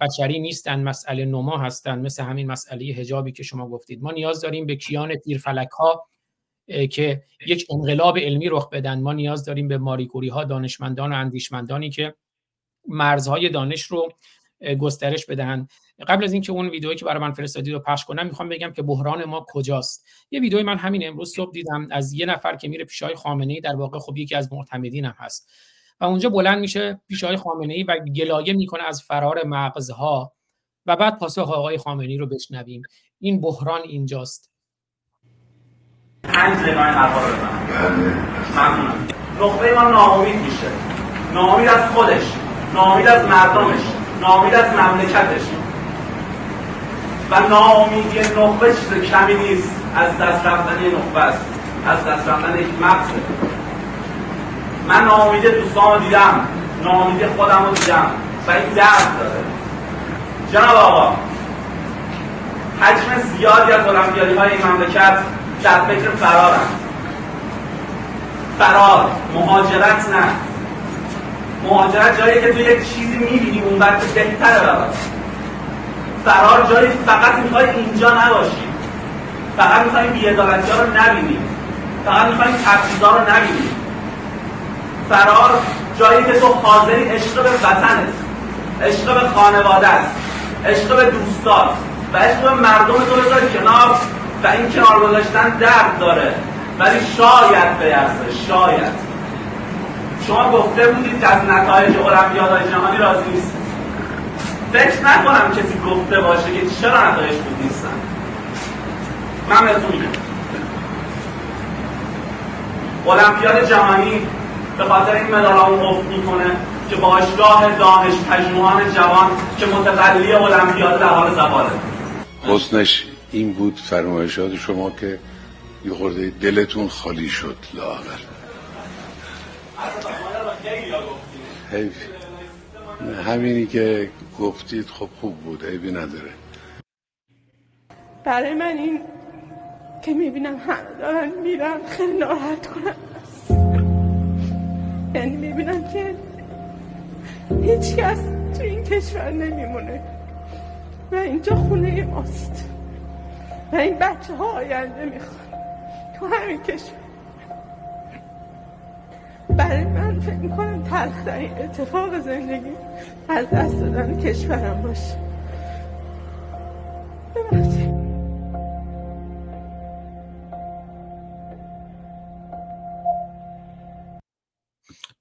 بشری نیستن مسئله نما هستن مثل همین مسئله حجابی که شما گفتید. ما نیاز داریم به کیان تیرفلک ها که یک انقلاب علمی رخ بدن. ما نیاز داریم به ماریکوری ها دانشمندان و اندیشمندانی که مرزهای دانش رو گسترش بدهند قبل از اینکه اون ویدئویی که برای من فرستادی رو پخش کنم می‌خوام بگم که بحران ما کجاست. یه ویدئوی من همین امروز صبح دیدم از یه نفر که میره پیشای خامنه ای در واقع خب یکی از معتمدین هم هست. و اونجا بلند میشه پیشای خامنه ای و گلایه می‌کنه از فرار مغزها. و بعد پاسخ آقای خامنه ای رو بشنویم. این بحران اینجاست. پنج دقیقه حرفا رو نقطه ما ناامید میشه. ناامید از خودش. ناامید از مردمش. ناامید از مملکتش. و ناامیدی نخبه چیز کمی نیست. از دست رفتن نخبه است. از دست رفتن یک مغزه من ناامید دوستان رو دیدم. ناامید خودم رو دیدم. و این درد داره. جناب آقا حجم زیادی از المپیادی های این مملکت در فکر فرارن فرار مهاجرت نه. مهاجرت جایی که تو یک چیزی می‌بینی اون بعد بهتره برات. فرار جایی فقط می‌خوای اینجا نباشی. فقط می‌خوای بیعدالتی ها رو نبینی. فقط می‌خوای تبعیضا رو نبینی. فرار جایی که تو حاضری عشق به وطنت عشق به خانوادت عشق به دوستات و عشق به مردم تو بذاری کنار. و این کنار گذاشتن درد داره. ولی شاید بیرزه شاید. شما گفته بودید از نتایج المپیادهای جهانی راضی نیست. فکر نکنم کسی گفته باشه که چرا نتایج بود نیستن. من بهتون المپیاد جهانی به خاطر این مدال اون افت می‌کنه که باشگاه دانش پژوهان جوان که متقلی المپیاد در حال زواله حسنش. این بود فرمایشات شما که یه خورده دلتون خالی شد لاغر همینی که گفتید خب خوب بود عیبی نداره. برای من این که می‌بینم همه دارن میرن خیلی ناراحت کنم یعنی می‌بینم که هیچ کس تو این کشور نمیمونه. و اینجا خونه ماست. و این بچه ها آینده می‌خوان. تو همین کشور. برای من فکر می‌کنم تلخترین اتفاق زندگی از دست دادن کشورم باشه. ببخشید.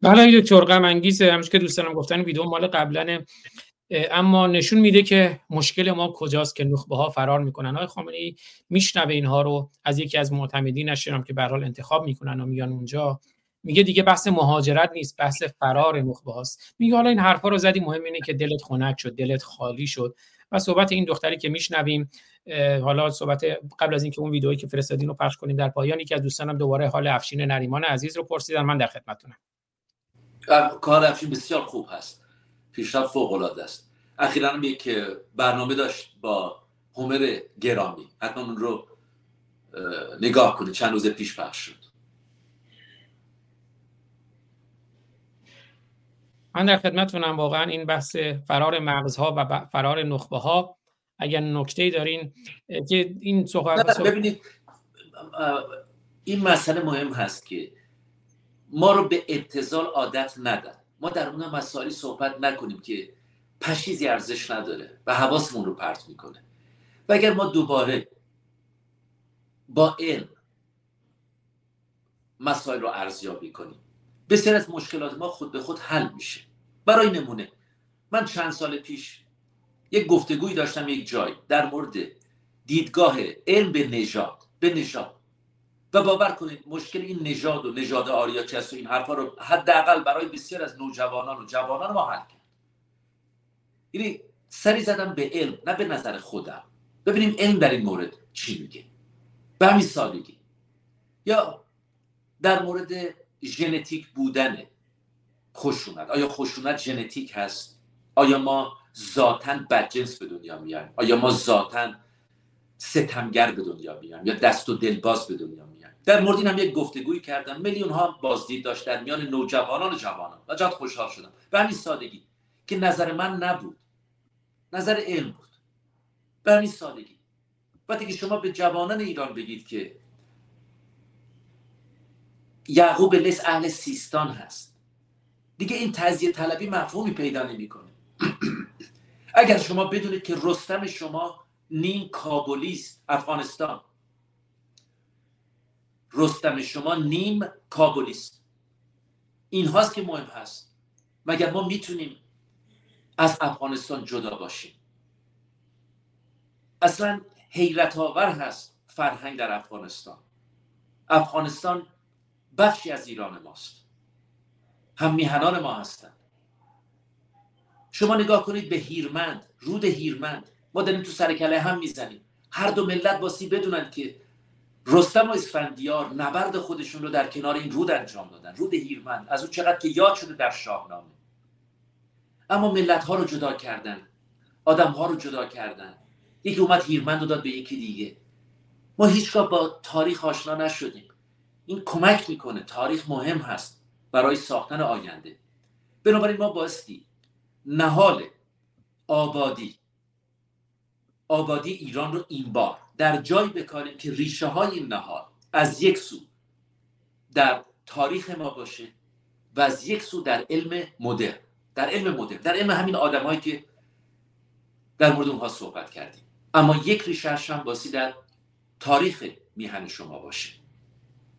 بله دکتر غم انگیزه همش که دوستانم گفتن ویدیو مال قبلا اما نشون میده که مشکل ما کجاست که نخبه ها فرار می‌کنن. آقای خامنه ای میشنوه اینها رو از یکی از معتمدین شرم که به انتخاب می‌کنن و میان اونجا. میگه دیگه بحث مهاجرت نیست بحث فرار نخبه هاست میگه حالا این حرفا رو زدی مهم اینه که دلت خنک شد دلت خالی شد. و صحبت این دختری که میشنویم حالا صحبت قبل از اینکه اون ویدئویی که فرستادین رو پخش کنیم در پایان یکی از دوستانم دوباره حال افشین نریمان عزیز رو پرسیدن. من در خدمتتونم. کار افشین بسیار خوب هست. پیشرفت فوق العاده است. اخیرا هم یک برنامه داشت با هومر گرامی. حتما اون رو نگاه کنید. چند روز پیش پخش شد. من در خدمتتونم واقعا این بحث فرار مغزها و فرار نخبه ها اگر نکته دارین که این صحبت ببینید این مسئله مهم هست که ما رو به ابتزال عادت ندن ما در اون مسائلی صحبت نکنیم که پشیزی ارزش نداره و حواسمون رو پرت می‌کنه. و اگر ما دوباره با علم مسائل رو ارزیابی کنیم بسیار از مشکلات ما خود به خود حل میشه. برای نمونه من چند سال پیش یک گفتگوی داشتم یک جای در مورد دیدگاه علم به نژاد به نژاد. و باور کنید مشکل این نژاد و نژاد آریا و این حرفا رو حداقل برای بسیار از نوجوانان و جوانان ما حل کرد. یعنی سری زدم به علم نه به نظر خودم. ببینیم علم در این مورد چی میگه. به همین سادگی. یا در مورد ژنتیک بودن خشونت. آیا خشونت ژنتیک هست؟ آیا ما ذاتا بدجنس به دنیا میایم آیا ما ذاتا ستمگر به دنیا میایم یا دست و دلباز به دنیا میایم در مورد این هم یک گفتگویی کردم. میلیون ها بازدید داشت در میان نوجوانان و جوانان. و جات خوشحال شدم. به همین سادگی که نظر من نبود. نظر علم بود. به همین سادگی. وقتی که شما به جوانان ایران بگید که یعقوب لیس اهل سیستان هست. دیگه این تزیه طلبی مفهومی پیدا نمی‌کنه. اگر شما بدونید که رستم شما نیم کابولیست افغانستان. رستم شما نیم کابولیست این هاست که مهم هست. مگر ما می‌تونیم از افغانستان جدا باشیم؟ اصلا حیرت آور هست فرهنگ در افغانستان. افغانستان بخشی از ایران ماست. هم میهنان ما هستند. شما نگاه کنید به هیرمند رود هیرمند. ما داریم تو سر هم می‌زنیم. هر دو ملت باسی بدونن که رستم و اسفندیار نبرد خودشون رو در کنار این رود انجام دادن. رود هیرمند. از اون چقدر که یاد شده در شاهنامه. اما ملت ها رو جدا کردن. آدم ها رو جدا کردن. یکی اومد هیرمند رو داد به یکی دیگه. ما هیچگاه با تاریخ آشنا نشدیم. این کمک می‌کنه. تاریخ مهم هست برای ساختن آینده. بنابراین ما باستی نهال آبادی. آبادی ایران رو این بار در جایی بکاریم که ریشه های این نهال از یک سو در تاریخ ما باشه و از یک سو در علم مدرن در علم مدرن در علم همین آدمایی که در مورد اونها صحبت کردیم. اما یک ریشهش هم باسی در تاریخ میهن شما باشه.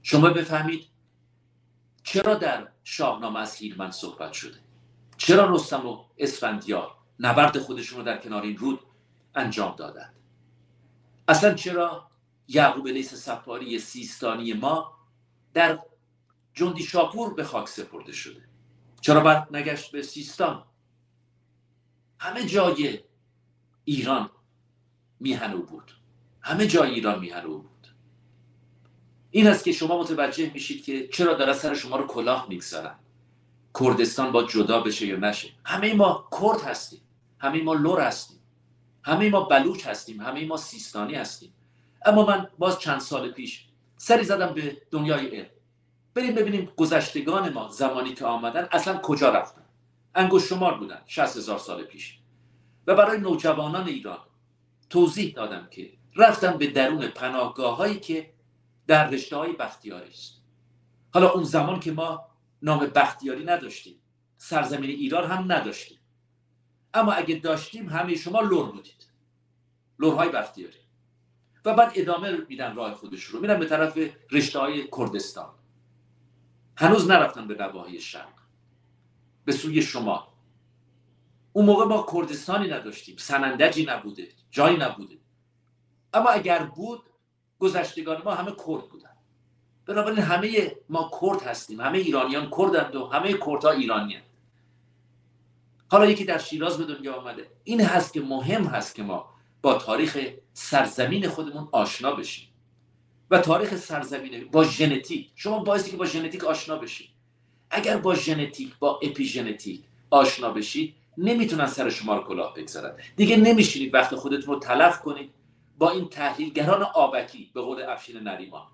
شما بفهمید چرا در شاهنامه از هیرمن صحبت شده؟ چرا رستم و اسفندیار نبرد خودشون رو در کنار این رود انجام دادند؟ اصلا چرا یعقوب لیس سفاری سیستانی ما در جندی شاپور به خاک سپرده شده؟ چرا بعد نگشت به سیستان؟ همه جای ایران میهن بود. همه جای ایران میهن بود. این است که شما متوجه میشید که چرا داره سر شما رو کلاه می‌گذارن. کردستان با جدا بشه یا نشه. همه ما کرد هستیم. همه ما لور هستیم. همه ما بلوچ هستیم همه ما سیستانی هستیم. اما من باز چند سال پیش سری زدم به دنیای علم. بریم ببینیم گذشتگان ما زمانی که آمدن اصلا کجا رفتن. انگوش شمار بودن 60 هزار سال پیش. و برای نوجوانان ایران توضیح دادم که رفتم به درون پناهگاه هایی که در رشته های بختیاری است. حالا اون زمان که ما نام بختیاری نداشتیم سرزمین ایران هم نداشتیم. اما اگه داشتیم همه شما لور بودید. لورهای بختیاری. و بعد ادامه میدن راه خودش رو. میرن به طرف رشته های کردستان. هنوز نرفتن به نواحی شرق. به سوی شما. اون موقع ما کردستانی نداشتیم. سنندجی نبوده. جایی نبوده. اما اگر بود گذشتگان ما همه کرد بودن. بنابراین همه ما کرد هستیم. همه ایرانیان کردند و همه کردها ایرانی حالا یکی در شیراز به دنیا آمده. این هست که مهم هست که ما با تاریخ سرزمین خودمون آشنا بشیم. و تاریخ سرزمین با ژنتیک. شما باعثی که با ژنتیک آشنا بشید. اگر با ژنتیک با اپیژنتیک آشنا بشید نمی‌تونن سر شما رو کلاه بگذارن. دیگه نمیشینید وقت خودتون رو تلف کنید با این تحلیلگران آبکی به قول افشین نریمان.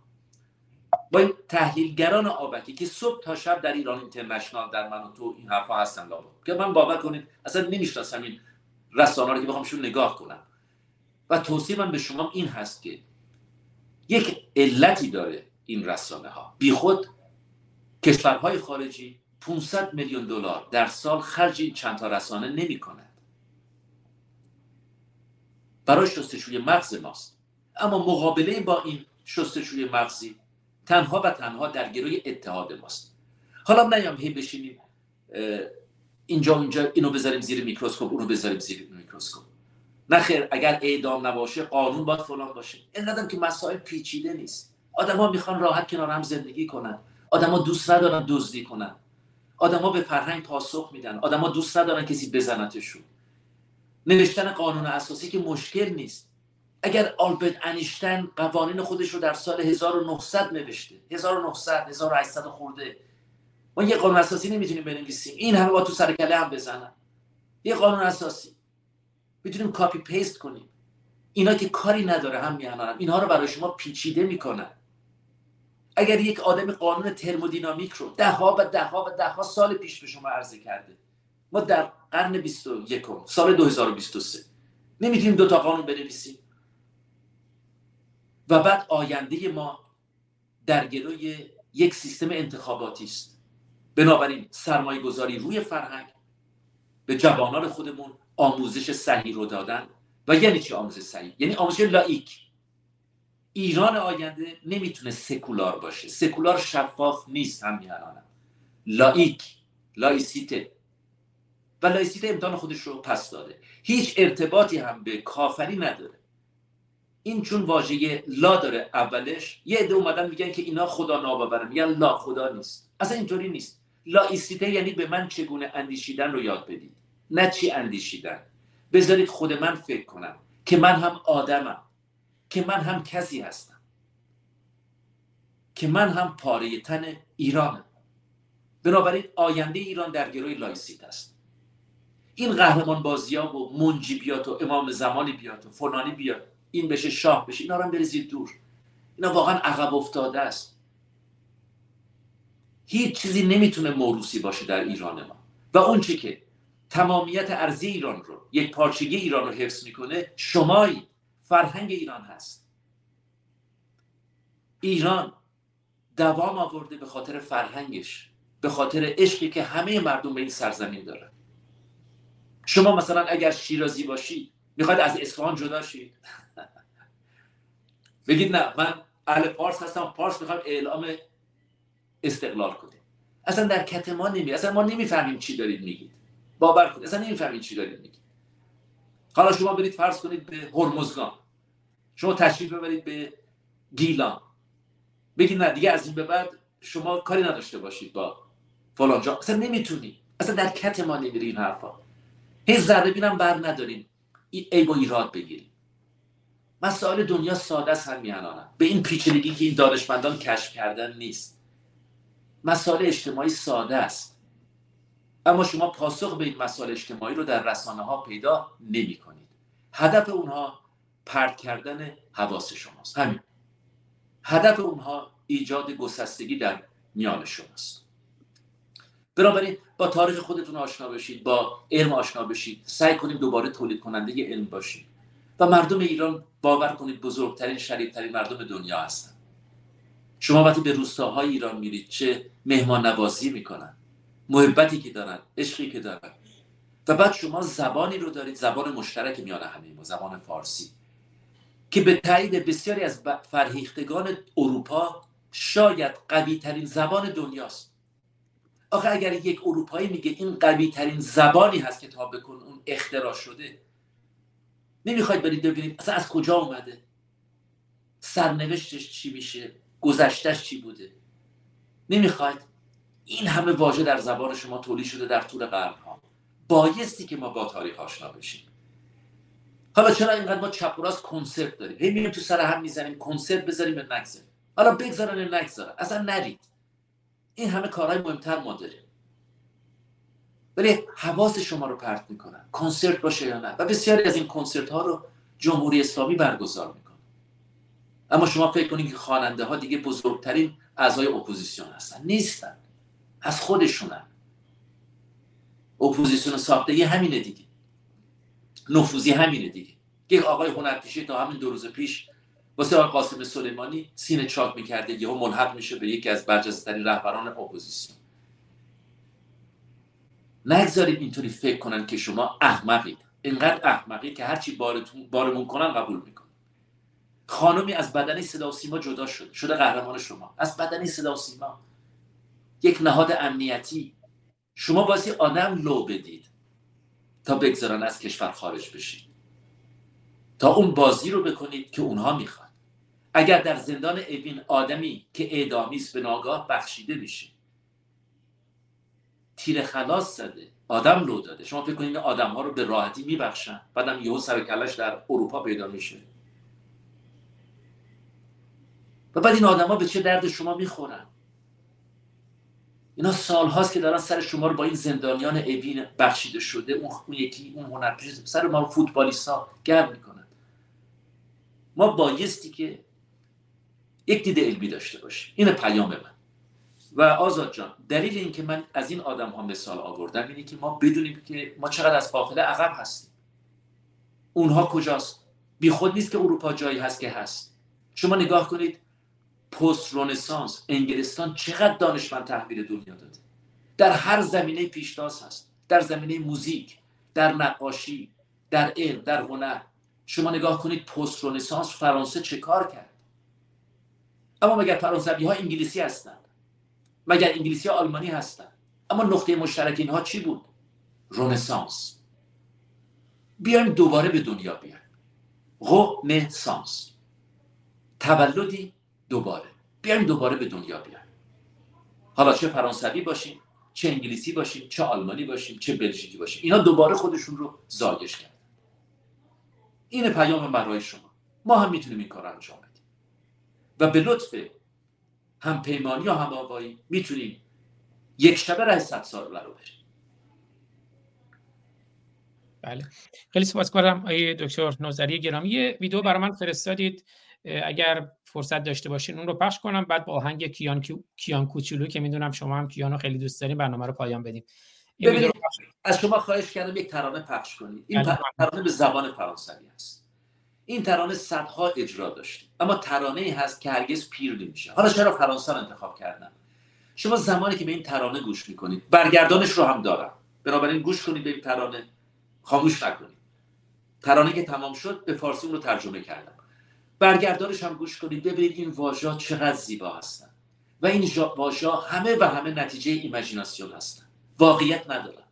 با این تحلیلگران آبکی که صبح تا شب در ایران اینترنشنال در من و تو این حرفا هستن لابا که من باور کنید اصلا نمی‌شناسم این رسانه رو که بخوام شون نگاه کنم. و توصیه من به شما این هست که یک علتی داره این رسانه ها بی خود کشورهای خارجی 500 میلیون دلار در سال خرج این چند تا رسانه نمی کند برای شستشوی مغز ماست. اما مقابله با این شستشوی مغزی تنها و تنها در گروی اتحاد ماست. حالا نیایم هی بشینیم اینجا اونجا اینو بذاریم زیر میکروسکوپ اونو بذاریم زیر میکروسکوپ. نه اگر اعدام نباشه قانون باید فلان باشه. اینقدر که مسائل پیچیده نیست. آدما می‌خوان راحت کنار هم زندگی کنن. آدما دوست ندارن دزدی کنن. آدما به فرهنگ پاسخ میدن. آدما دوست ندارن کسی بزنتشون. نوشتن قانون اساسی که مشکل نیست. اگر آلبرت انیشتین قوانین خودش رو در سال 1900 نوشته 1900 1800 خورده. ما یه قانون اساسی نمی‌تونیم بنویسیم. این همه با تو سر کله هم بزنن. یه قانون اساسی. می‌تونیم copy paste کنیم. اینا که کاری نداره هم میهنانم اینها رو برای شما پیچیده می‌کنن. اگر یک آدم قانون ترمودینامیک رو ده ها و ده ها و ده ها سال پیش به شما عرضه کرده. ما در قرن 21 سال 2023 نمی‌تونیم دو تا قانون بنویسیم. و بعد آینده ما در گروی یک سیستم انتخاباتی است. بنابراین سرمایه گذاری روی فرهنگ به جوانان خودمون آموزش صحیح رو دادن. و یعنی چی آموزش صحیح؟ یعنی آموزش لایک. ایران آینده نمی‌تونه سکولار باشه. سکولار شفاف نیست همین الانم لائیک لائیسیته. و لائیسیته امتحان خودش رو پس داده. هیچ ارتباطی هم به کافری نداره. این چون واژه لا داره اولش یه عده اومدن میگن که اینا خدا ناباوره میگن لا خدا نیست. اصلا اینطوری نیست. لائیسیته یعنی به من چگونه اندیشیدن رو یاد بدید. نه چی اندیشیدن. بذارید خود من فکر کنم که من هم آدمم. که من هم کسی هستم. که من هم پاره تن ایرانم. بنابراین آینده ایران در گروی لائیسیته است. این قهرمان بازی ها و منجی بیاد و امام زمانی بیاد و فلانی بیاد. این بشه شاه بشه اینا رو هم بریزید دور. اینا واقعا عقب افتاده است. هیچ چیزی نمی‌تونه موروثی باشه در ایران ما. و اون چی که تمامیت ارضی ایران رو یکپارچگی ایران رو حفظ می‌کنه شمایی فرهنگ ایران هست. ایران دوام آورده به خاطر فرهنگش به خاطر عشقی که همه مردم به این سرزمین دارن. شما مثلا اگر شیرازی باشید می‌خواید از اصفهان جدا شید. بگید نه من اهل پارس هستم پارس می‌خوام اعلام استقلال کنیم اصلا در کت ما نمی اصلا ما نمی‌فهمیم چی دارید میگید. باور کنید اصلا نمی‌فهمید چی دارید میگید. حالا شما برید فرض کنید به هرمزگان. شما تشریف ببرید به گیلان. بگید نه دیگه از این به بعد شما کاری نداشته باشید با فلان جا. اصلا نمی‌تونید اصلا در کت ما نمیری این حرفا. هیچ ذره بینم بر نداریم ای با ایراد بگیریم مسائل دنیا ساده است هم به این پیچیدگی که این دانشمندان کشف کردن نیست. مسائل اجتماعی ساده است. اما شما پاسخ به این مسائل اجتماعی رو در رسانه ها پیدا نمی کنید هدف اونها پرت کردن حواس شماست. همین. هدف اونها ایجاد گسستگی در میان شماست. بنابراین با تاریخ خودتون آشنا بشید با علم آشنا بشید سعی کنید دوباره تولید کننده علم باشید. و مردم ایران باور کنید بزرگترین شریفترین مردم دنیا هستن. شما وقتی به روستاهای ایران میرید چه مهمان نوازی می‌کنن محبتی که دارن عشقی که دارن. و بعد شما زبانی رو دارید زبان مشترک میان همه ما زبان فارسی که به تایید بسیاری از فرهیختگان اروپا شاید قوی ترین زبان دنیاست. آخه اگر یک اروپایی میگه این قوی ترین زبانی هست که تا بکن اون اختراع شده نمی‌خواید برید ببینید اصلا از کجا اومده؟ سرنوشتش چی میشه؟ گذشتش چی بوده؟ نمی‌خواید؟ این همه واژه در زبان شما تولید شده در طول قرنها. بایستی که ما با تاریخ آشنا بشیم. حالا چرا اینقدر ما چپ و راست کنسرت داریم؟ هی میریم تو سر هم می‌زنیم کنسرت بذاریم یا نگذاریم حالا بگذارن نگذارن اصلا نرید. این همه کارهای مهمتر ما داریم. ولی حواس شما رو پرت می‌کنن کنسرت باشه یا نه؟ و بسیاری از این کنسرت ها رو جمهوری اسلامی برگزار می‌کنه. اما شما فکر کنید که خواننده ها دیگه بزرگترین اعضای اپوزیسیون هستن. نیستن. از خودشونن. اپوزیسیون ساختگی همینه دیگه. نفوذی همینه دیگه. یک آقای هنرپیشه تا همین دو روز پیش واسه قاسم سلیمانی سینه چاک می‌کرده یهو ملحق میشه به یکی از برجسته رهبران اپوزیسیون. نگذارید اینطوری فکر کنن که شما احمقید. اینقدر احمقید که هرچی بارتون بارمون کنن قبول میکن خانمی از بدنی صدا و سیما جدا شد شده قهرمان شما. از بدنی صدا و سیما. یک نهاد امنیتی. شما بازی آدم لو بدید تا بگذارن از کشور خارج بشید. تا اون بازی رو بکنید که اونها می‌خواد اگر در زندان اوین آدمی که اعدامی است به ناگاه بخشیده میشه تیر خلاص زده آدم لو داده. شما فکر کنید آدم ها رو به راحتی میبخشن بعدم یهو سر کلش در اروپا پیدا میشه. و بعد این آدما به چه درد شما می‌خورن؟ اینا سال هاست که دارن سر شما رو با این زندانیان اوین بخشیده شده اون, یکی اون هنرپیشه سر ما فوتبالیست ها گرم می‌کنن. ما بایستی که یک دید علمی داشته باشیم این پیام من. و آزاد جان دلیل اینکه من از این آدم ها مثال آوردم اینه که ما بدونیم که ما چقدر از قافله عقب هستیم. اونها کجاست؟ بی خود نیست که اروپا جایی هست که هست. شما نگاه کنید پست رونسانس انگلستان چقدر دانشمند تحویل دنیا داده. در هر زمینه پیشتاز هست. در زمینه موزیک در نقاشی در علم در هنر. شما نگاه کنید پست رونسانس فرانسه چه کار کرد؟ اما مگر فرانسوی ها انگلیسی هستند؟ مگر انگلیسی ها آلمانی هستند؟ اما نقطه مشترک اینها چی بود؟ رونسانس بیایم دوباره به دنیا بیایم. رونسانس تولدی دوباره. بیایم دوباره به دنیا بیایم. حالا چه فرانسوی باشیم چه انگلیسی باشیم چه آلمانی باشیم چه بلژیکی باشیم. اینا دوباره خودشون رو زایش کردن. این پیام برای شما. ما هم می‌تونیم این کار انجام بدیم. و به لطف هم پیمانی و هم آوایی می‌تونیم یک شبه رای صد سال رو بریم بله. خیلی سپاسگزارم آقای دکتر نوزری گرامی. یه ویدیو برای من فرستادید. اگر فرصت داشته باشین اون رو پخش کنم. بعد با آهنگ کیان کیان کوچولو که می‌دونم شما هم کیانو خیلی دوست دارین برنامه رو پایان بدیم از شما خواهش کردم یک ترانه پخش کنید. این بله. ترانه به زبان فرانسوی است. این ترانه صدها اجرا داشت اما ترانه ای هست که هرگز پیر نمیشه حالا چرا فرانسه انتخاب کردم شما زمانی که به این ترانه گوش می‌کنید برگردانش رو هم دارم. بنابراین گوش کنید به این ترانه. خاموش نکنید. ترانه که تمام شد به فارسی رو ترجمه کردم. برگردانش هم گوش کنید ببینید این واژه چقدر زیبا هستن. و این واژه همه و همه نتیجه ایمجیناسیون هستن. واقعیت ندارن.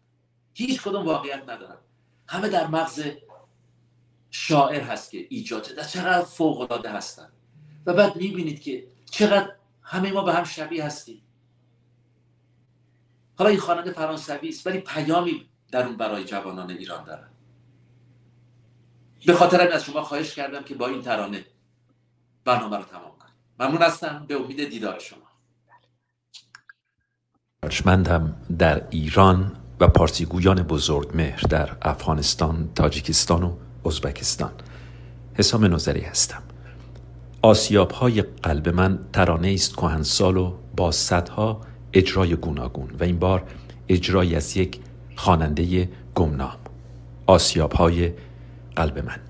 هیچ کدوم واقعیت ندارن. همه در مغز شاعر هست که ایجاد در چقدر فوق العاده هستن. و بعد می‌بینید که چقدر همه ما به هم شبیه هستیم. حالا این خواننده فرانسوی است ولی پیامی در اون برای جوانان ایران دارن. به خاطر از شما خواهش کردم که با این ترانه برنامه رو تمام کنیم ممنون هستم. به امید دیدار شما. ارجمندم در ایران و پارسیگویان بزرگ مهر در افغانستان، تاجیکستان و ازبکستان. حسام نظری هستم. آسیاب های قلب من ترانه است کهنسال و با صدها اجرای گوناگون و این بار اجرای از یک خواننده گمنام. آسیاب های قلب من.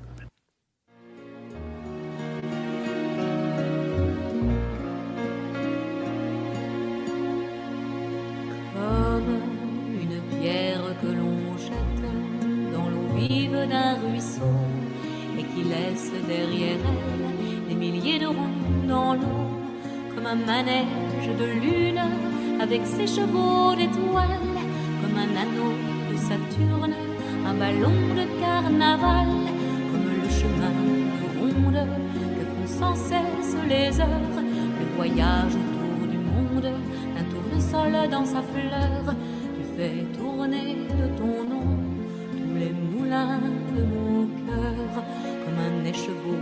Derrière elle des milliers de ronds dans l'eau, comme un manège de lune avec ses chevaux d'étoiles, comme un anneau de Saturne, un ballon de carnaval, comme le chemin de ronde que font sans cesse les heures, le voyage autour du monde, un tournesol dans sa fleur, tu fais tourner de ton nom tous les de mon cœur comme un écheveau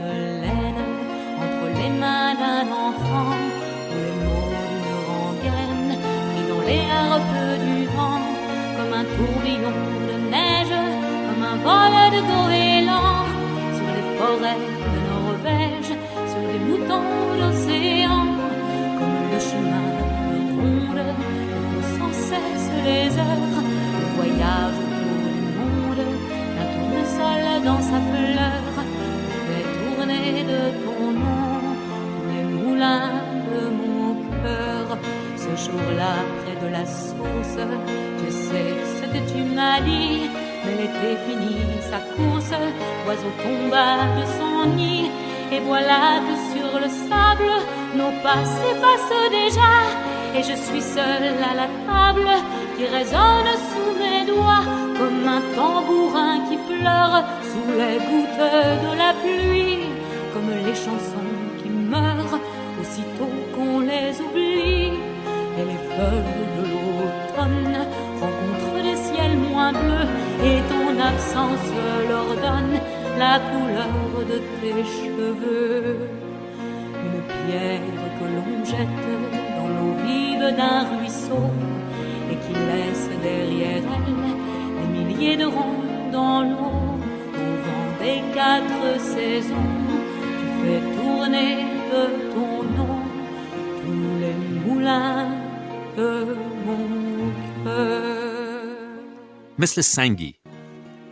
de laine entre les mains d'un enfant ou le mot d'une rengaine pris dans les harpes du vent comme un tourbillon de neige comme un vol de goéland sur les forêts de Norvège sur les moutons d'océan comme le chemin de ronde sans cesse les heures le voyage dans sa fleur, fait tourner de ton nom les moulins de mon cœur, ce jour-là, près de la source, je sais ce que tu m'as dit. Mais l'été finit sa course, l'oiseau tomba de son nid. Et voilà que sur le sable, nos pas s'effacent déjà. Et je suis seule à la table qui résonne sous mes doigts comme un tambourin qui pleure sous les gouttes de la pluie, comme les chansons qui meurent aussitôt qu'on les oublie. Et les feuilles de l'automne rencontrent des ciels moins bleus et ton absence leur donne la couleur de tes cheveux. Une pierre que l'on jette dans l'eau vive d'un ruisseau et qui laisse derrière elle ronds dans l'eau au vent des quatre saisons. Tu fais tourner de ton nom tous les moulins de mon cœur. مثل سنگی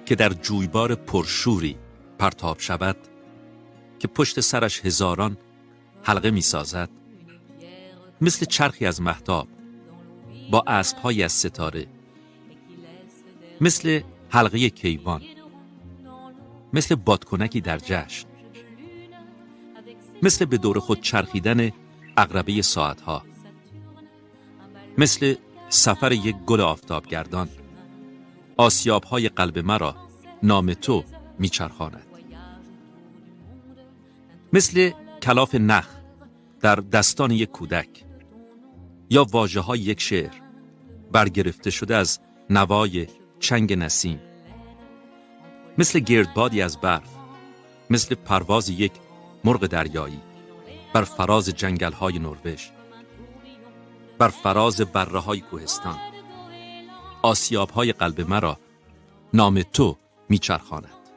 که در جویبار پرشوری پرتاب شود که پشت سرش هزاران حلقه می سازد مثل چرخی از محتاب با اسبهایی از ستاره مثل حلقه کیوان مثل بادکنکی در جشن مثل به دور خود چرخیدن اقربه ساعتها مثل سفر یک گل آفتابگردان. آسیاب های قلب مرا نام تو میچرخاند. مثل کلاف نخ در دستان یک کودک یا واجه های یک شعر برگرفته شده از نوای چنگ نسیم. مثل گردبادی از برف مثل پرواز یک مرغ دریایی بر فراز جنگل های نروژ بر فراز بره های کوهستان. آسیاب های قلب مرا نام تو میچرخاند.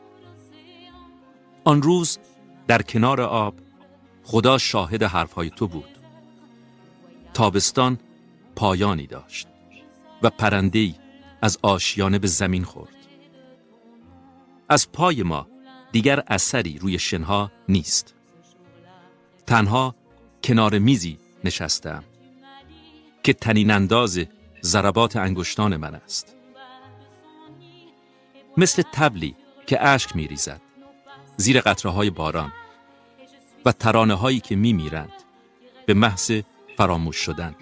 آن روز در کنار آب خدا شاهد حرفهای تو بود. تابستان پایانی داشت و پرندهی از آشیانه به زمین خورد. از پای ما دیگر اثری روی شنها نیست. تنها کنار میزی نشستم که تنین انداز ضربات انگشتان من است. مثل تبلی که اشک می ریزد زیر قطره های باران و ترانه هایی که می میرند به محض فراموش شدن.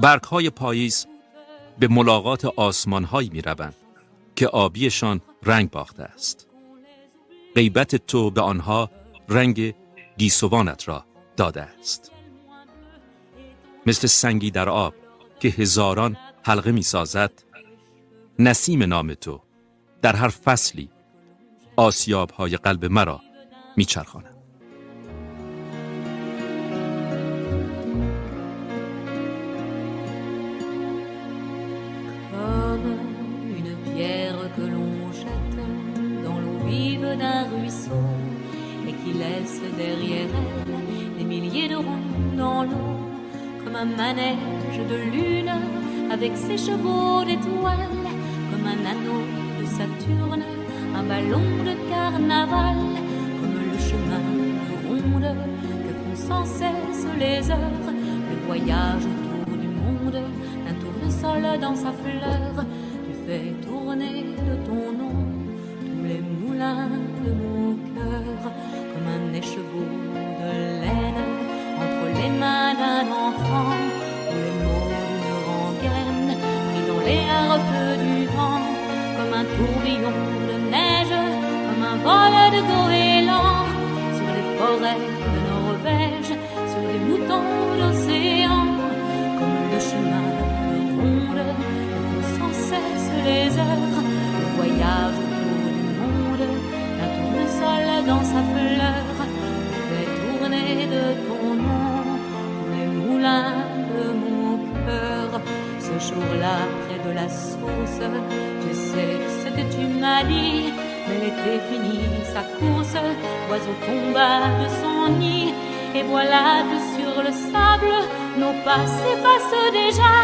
برگ های پاییز به ملاقات آسمان هایی می روند که آبیشان رنگ باخته است غیبت تو به آنها رنگ گیسوانت را داده است مثل سنگی در آب که هزاران حلقه می سازد نسیم نام تو در هر فصلی آسیاب های قلب مرا می چرخانم. Manège de lune avec ses chevaux d'étoiles, comme un anneau de Saturne, un ballon de carnaval, comme le chemin de ronde que font sans cesse les heures, le voyage autour du monde, un tournesol dans sa fleur, tu fais tourner de ton nom tous les moulins de mon Définit sa course, l'oiseau tomba de son nid, et voilà que sur le sable, nos pas s'effacent déjà,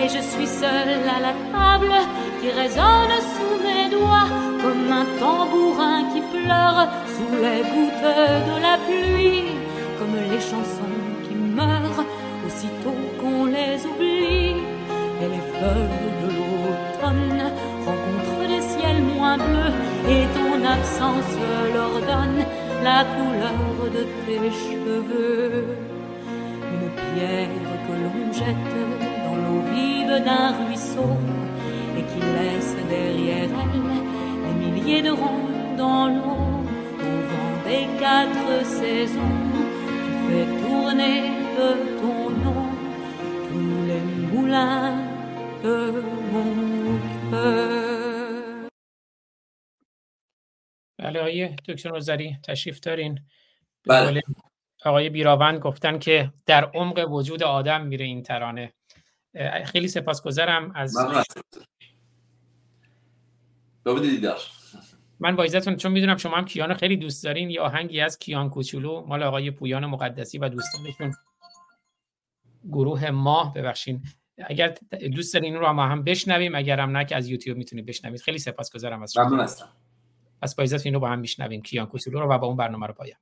et je suis seule à la table qui résonne sous mes doigts, comme un tambourin qui pleure sous les gouttes de la pluie, comme les chansons qui meurent aussitôt qu'on les oublie, et les feuilles de l'automne rencontrent des ciels moins bleus et ton absence leur donne la couleur de tes cheveux. Une pierre que l'on jette dans l'eau vive d'un ruisseau et qui laisse derrière elle des milliers de ronds dans l'eau. Au vent des quatre saisons, tu fais tourner آقای دکتر نوزری تشریف دارین. بله. آقای بیراوند گفتن که در عمق وجود آدم میره این ترانه. خیلی سپاسگزارم از من با عزتون چون می‌دونم شما هم کیان خیلی دوست دارین یه آهنگی از کیان کوچولو مال آقای پویان مقدسی و دوستانشون. گروه ماه ببخشین. اگر دوست دارین این رو ما هم بشنویم اگر هم نه که از یوتیوب می‌تونید بشنوید. خیلی سپاسگزارم از شما. ممنون هستم. پس با عزت این رو با هم میشنویم. کیان کوچولو رو و با اون برنامه رو پایان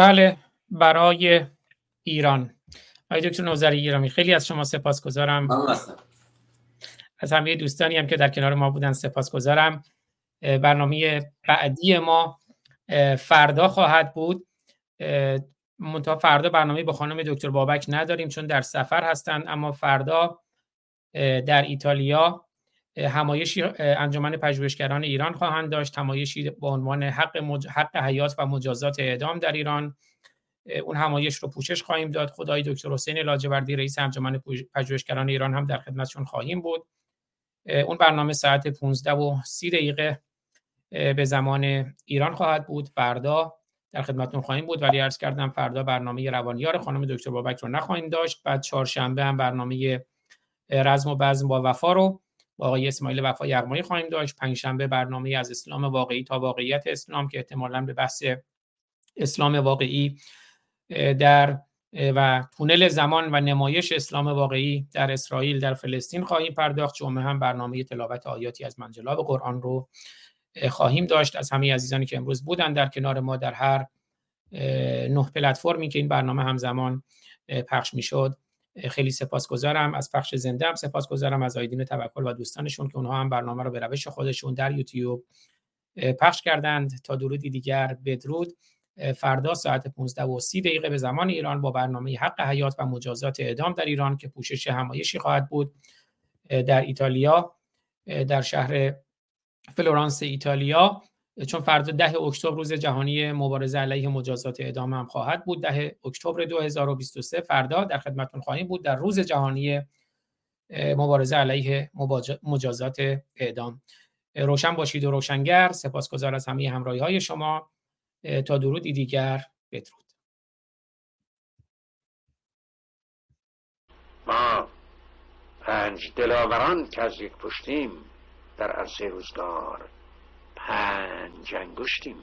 بله برای ایران. آقای دکتر نوزری گرامی خیلی از شما سپاسگزارم. از همه دوستانی هم که در کنار ما بودن سپاسگزارم. برنامه بعدی ما فردا خواهد بود. منتها فردا برنامه با خانم دکتر بابک نداریم چون در سفر هستند اما فردا در ایتالیا همایشی انجمن پژوهشگران ایران خواهند داشت. همایشی با عنوان حق, مج... حق حیات و مجازات اعدام در ایران. اون همایش رو پوشش خواهیم داد. خدای دکتر حسین لاجوردی رئیس انجمن پژوه- پژوهشگران ایران هم در خدمتشون خواهیم بود. اون برنامه ساعت 15 و 30 دقیقه به زمان ایران خواهد بود. فردا در خدمتتون خواهیم بود. ولی عرض کردم فردا برنامه روانیار خانم دکتر بابک رو نخواهیم داشت. بعد چهارشنبه هم برنامه رزم و بزم با وفا رو با آقای اسماعیل وفا یغمایی خواهیم داشت. پنجشنبه برنامه از اسلام واقعی تا واقعیت اسلام که احتمالاً به بحث اسلام واقعی در و تونل زمان و نمایش اسلام واقعی در اسرائیل در فلسطین خواهیم پرداخت. جمعه هم برنامه تلاوت آیاتی از منجلاب قرآن رو خواهیم داشت. از همه عزیزانی که امروز بودن در کنار ما در هر نه پلتفرمی که این برنامه همزمان پخش می‌شد. خیلی سپاسگزارم. از پخش زنده هم سپاسگزارم از آیدین توکل و دوستانشون که اونها هم برنامه رو به روش خودشون در یوتیوب پخش کردند. تا درودی دیگر بدرود. فردا ساعت 15 و 30 دقیقه به زمان ایران با برنامه حق حیات و مجازات اعدام در ایران که پوشش همایشی خواهد بود در ایتالیا در شهر فلورانس ایتالیا. چون فردا ده اکتبر روز جهانی مبارزه علیه مجازات اعدام هم خواهد بود. ده اکتبر 2023 فردا در خدمتتون خواهیم بود. در روز جهانی مبارزه علیه مجازات اعدام. روشن باشید و روشنگر. سپاسگزار از همه همراهی های شما تا درودی دیگر. بدرود. ما پنج دلاوران که از یک پشتیم در عرصه روزگار. پنج انگشتیم.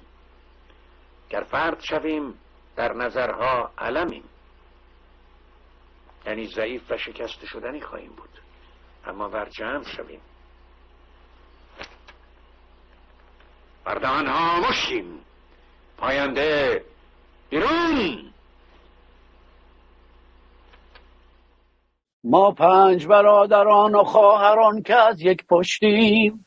گر فرد شویم در نظرها علمیم. یعنی ضعیف و شکست شدنی خواهیم بود. اما بر جمع شویم. بردهان ها مشیم پاینده بیرون. ما پنج برادران و خواهران که از یک پشتیم.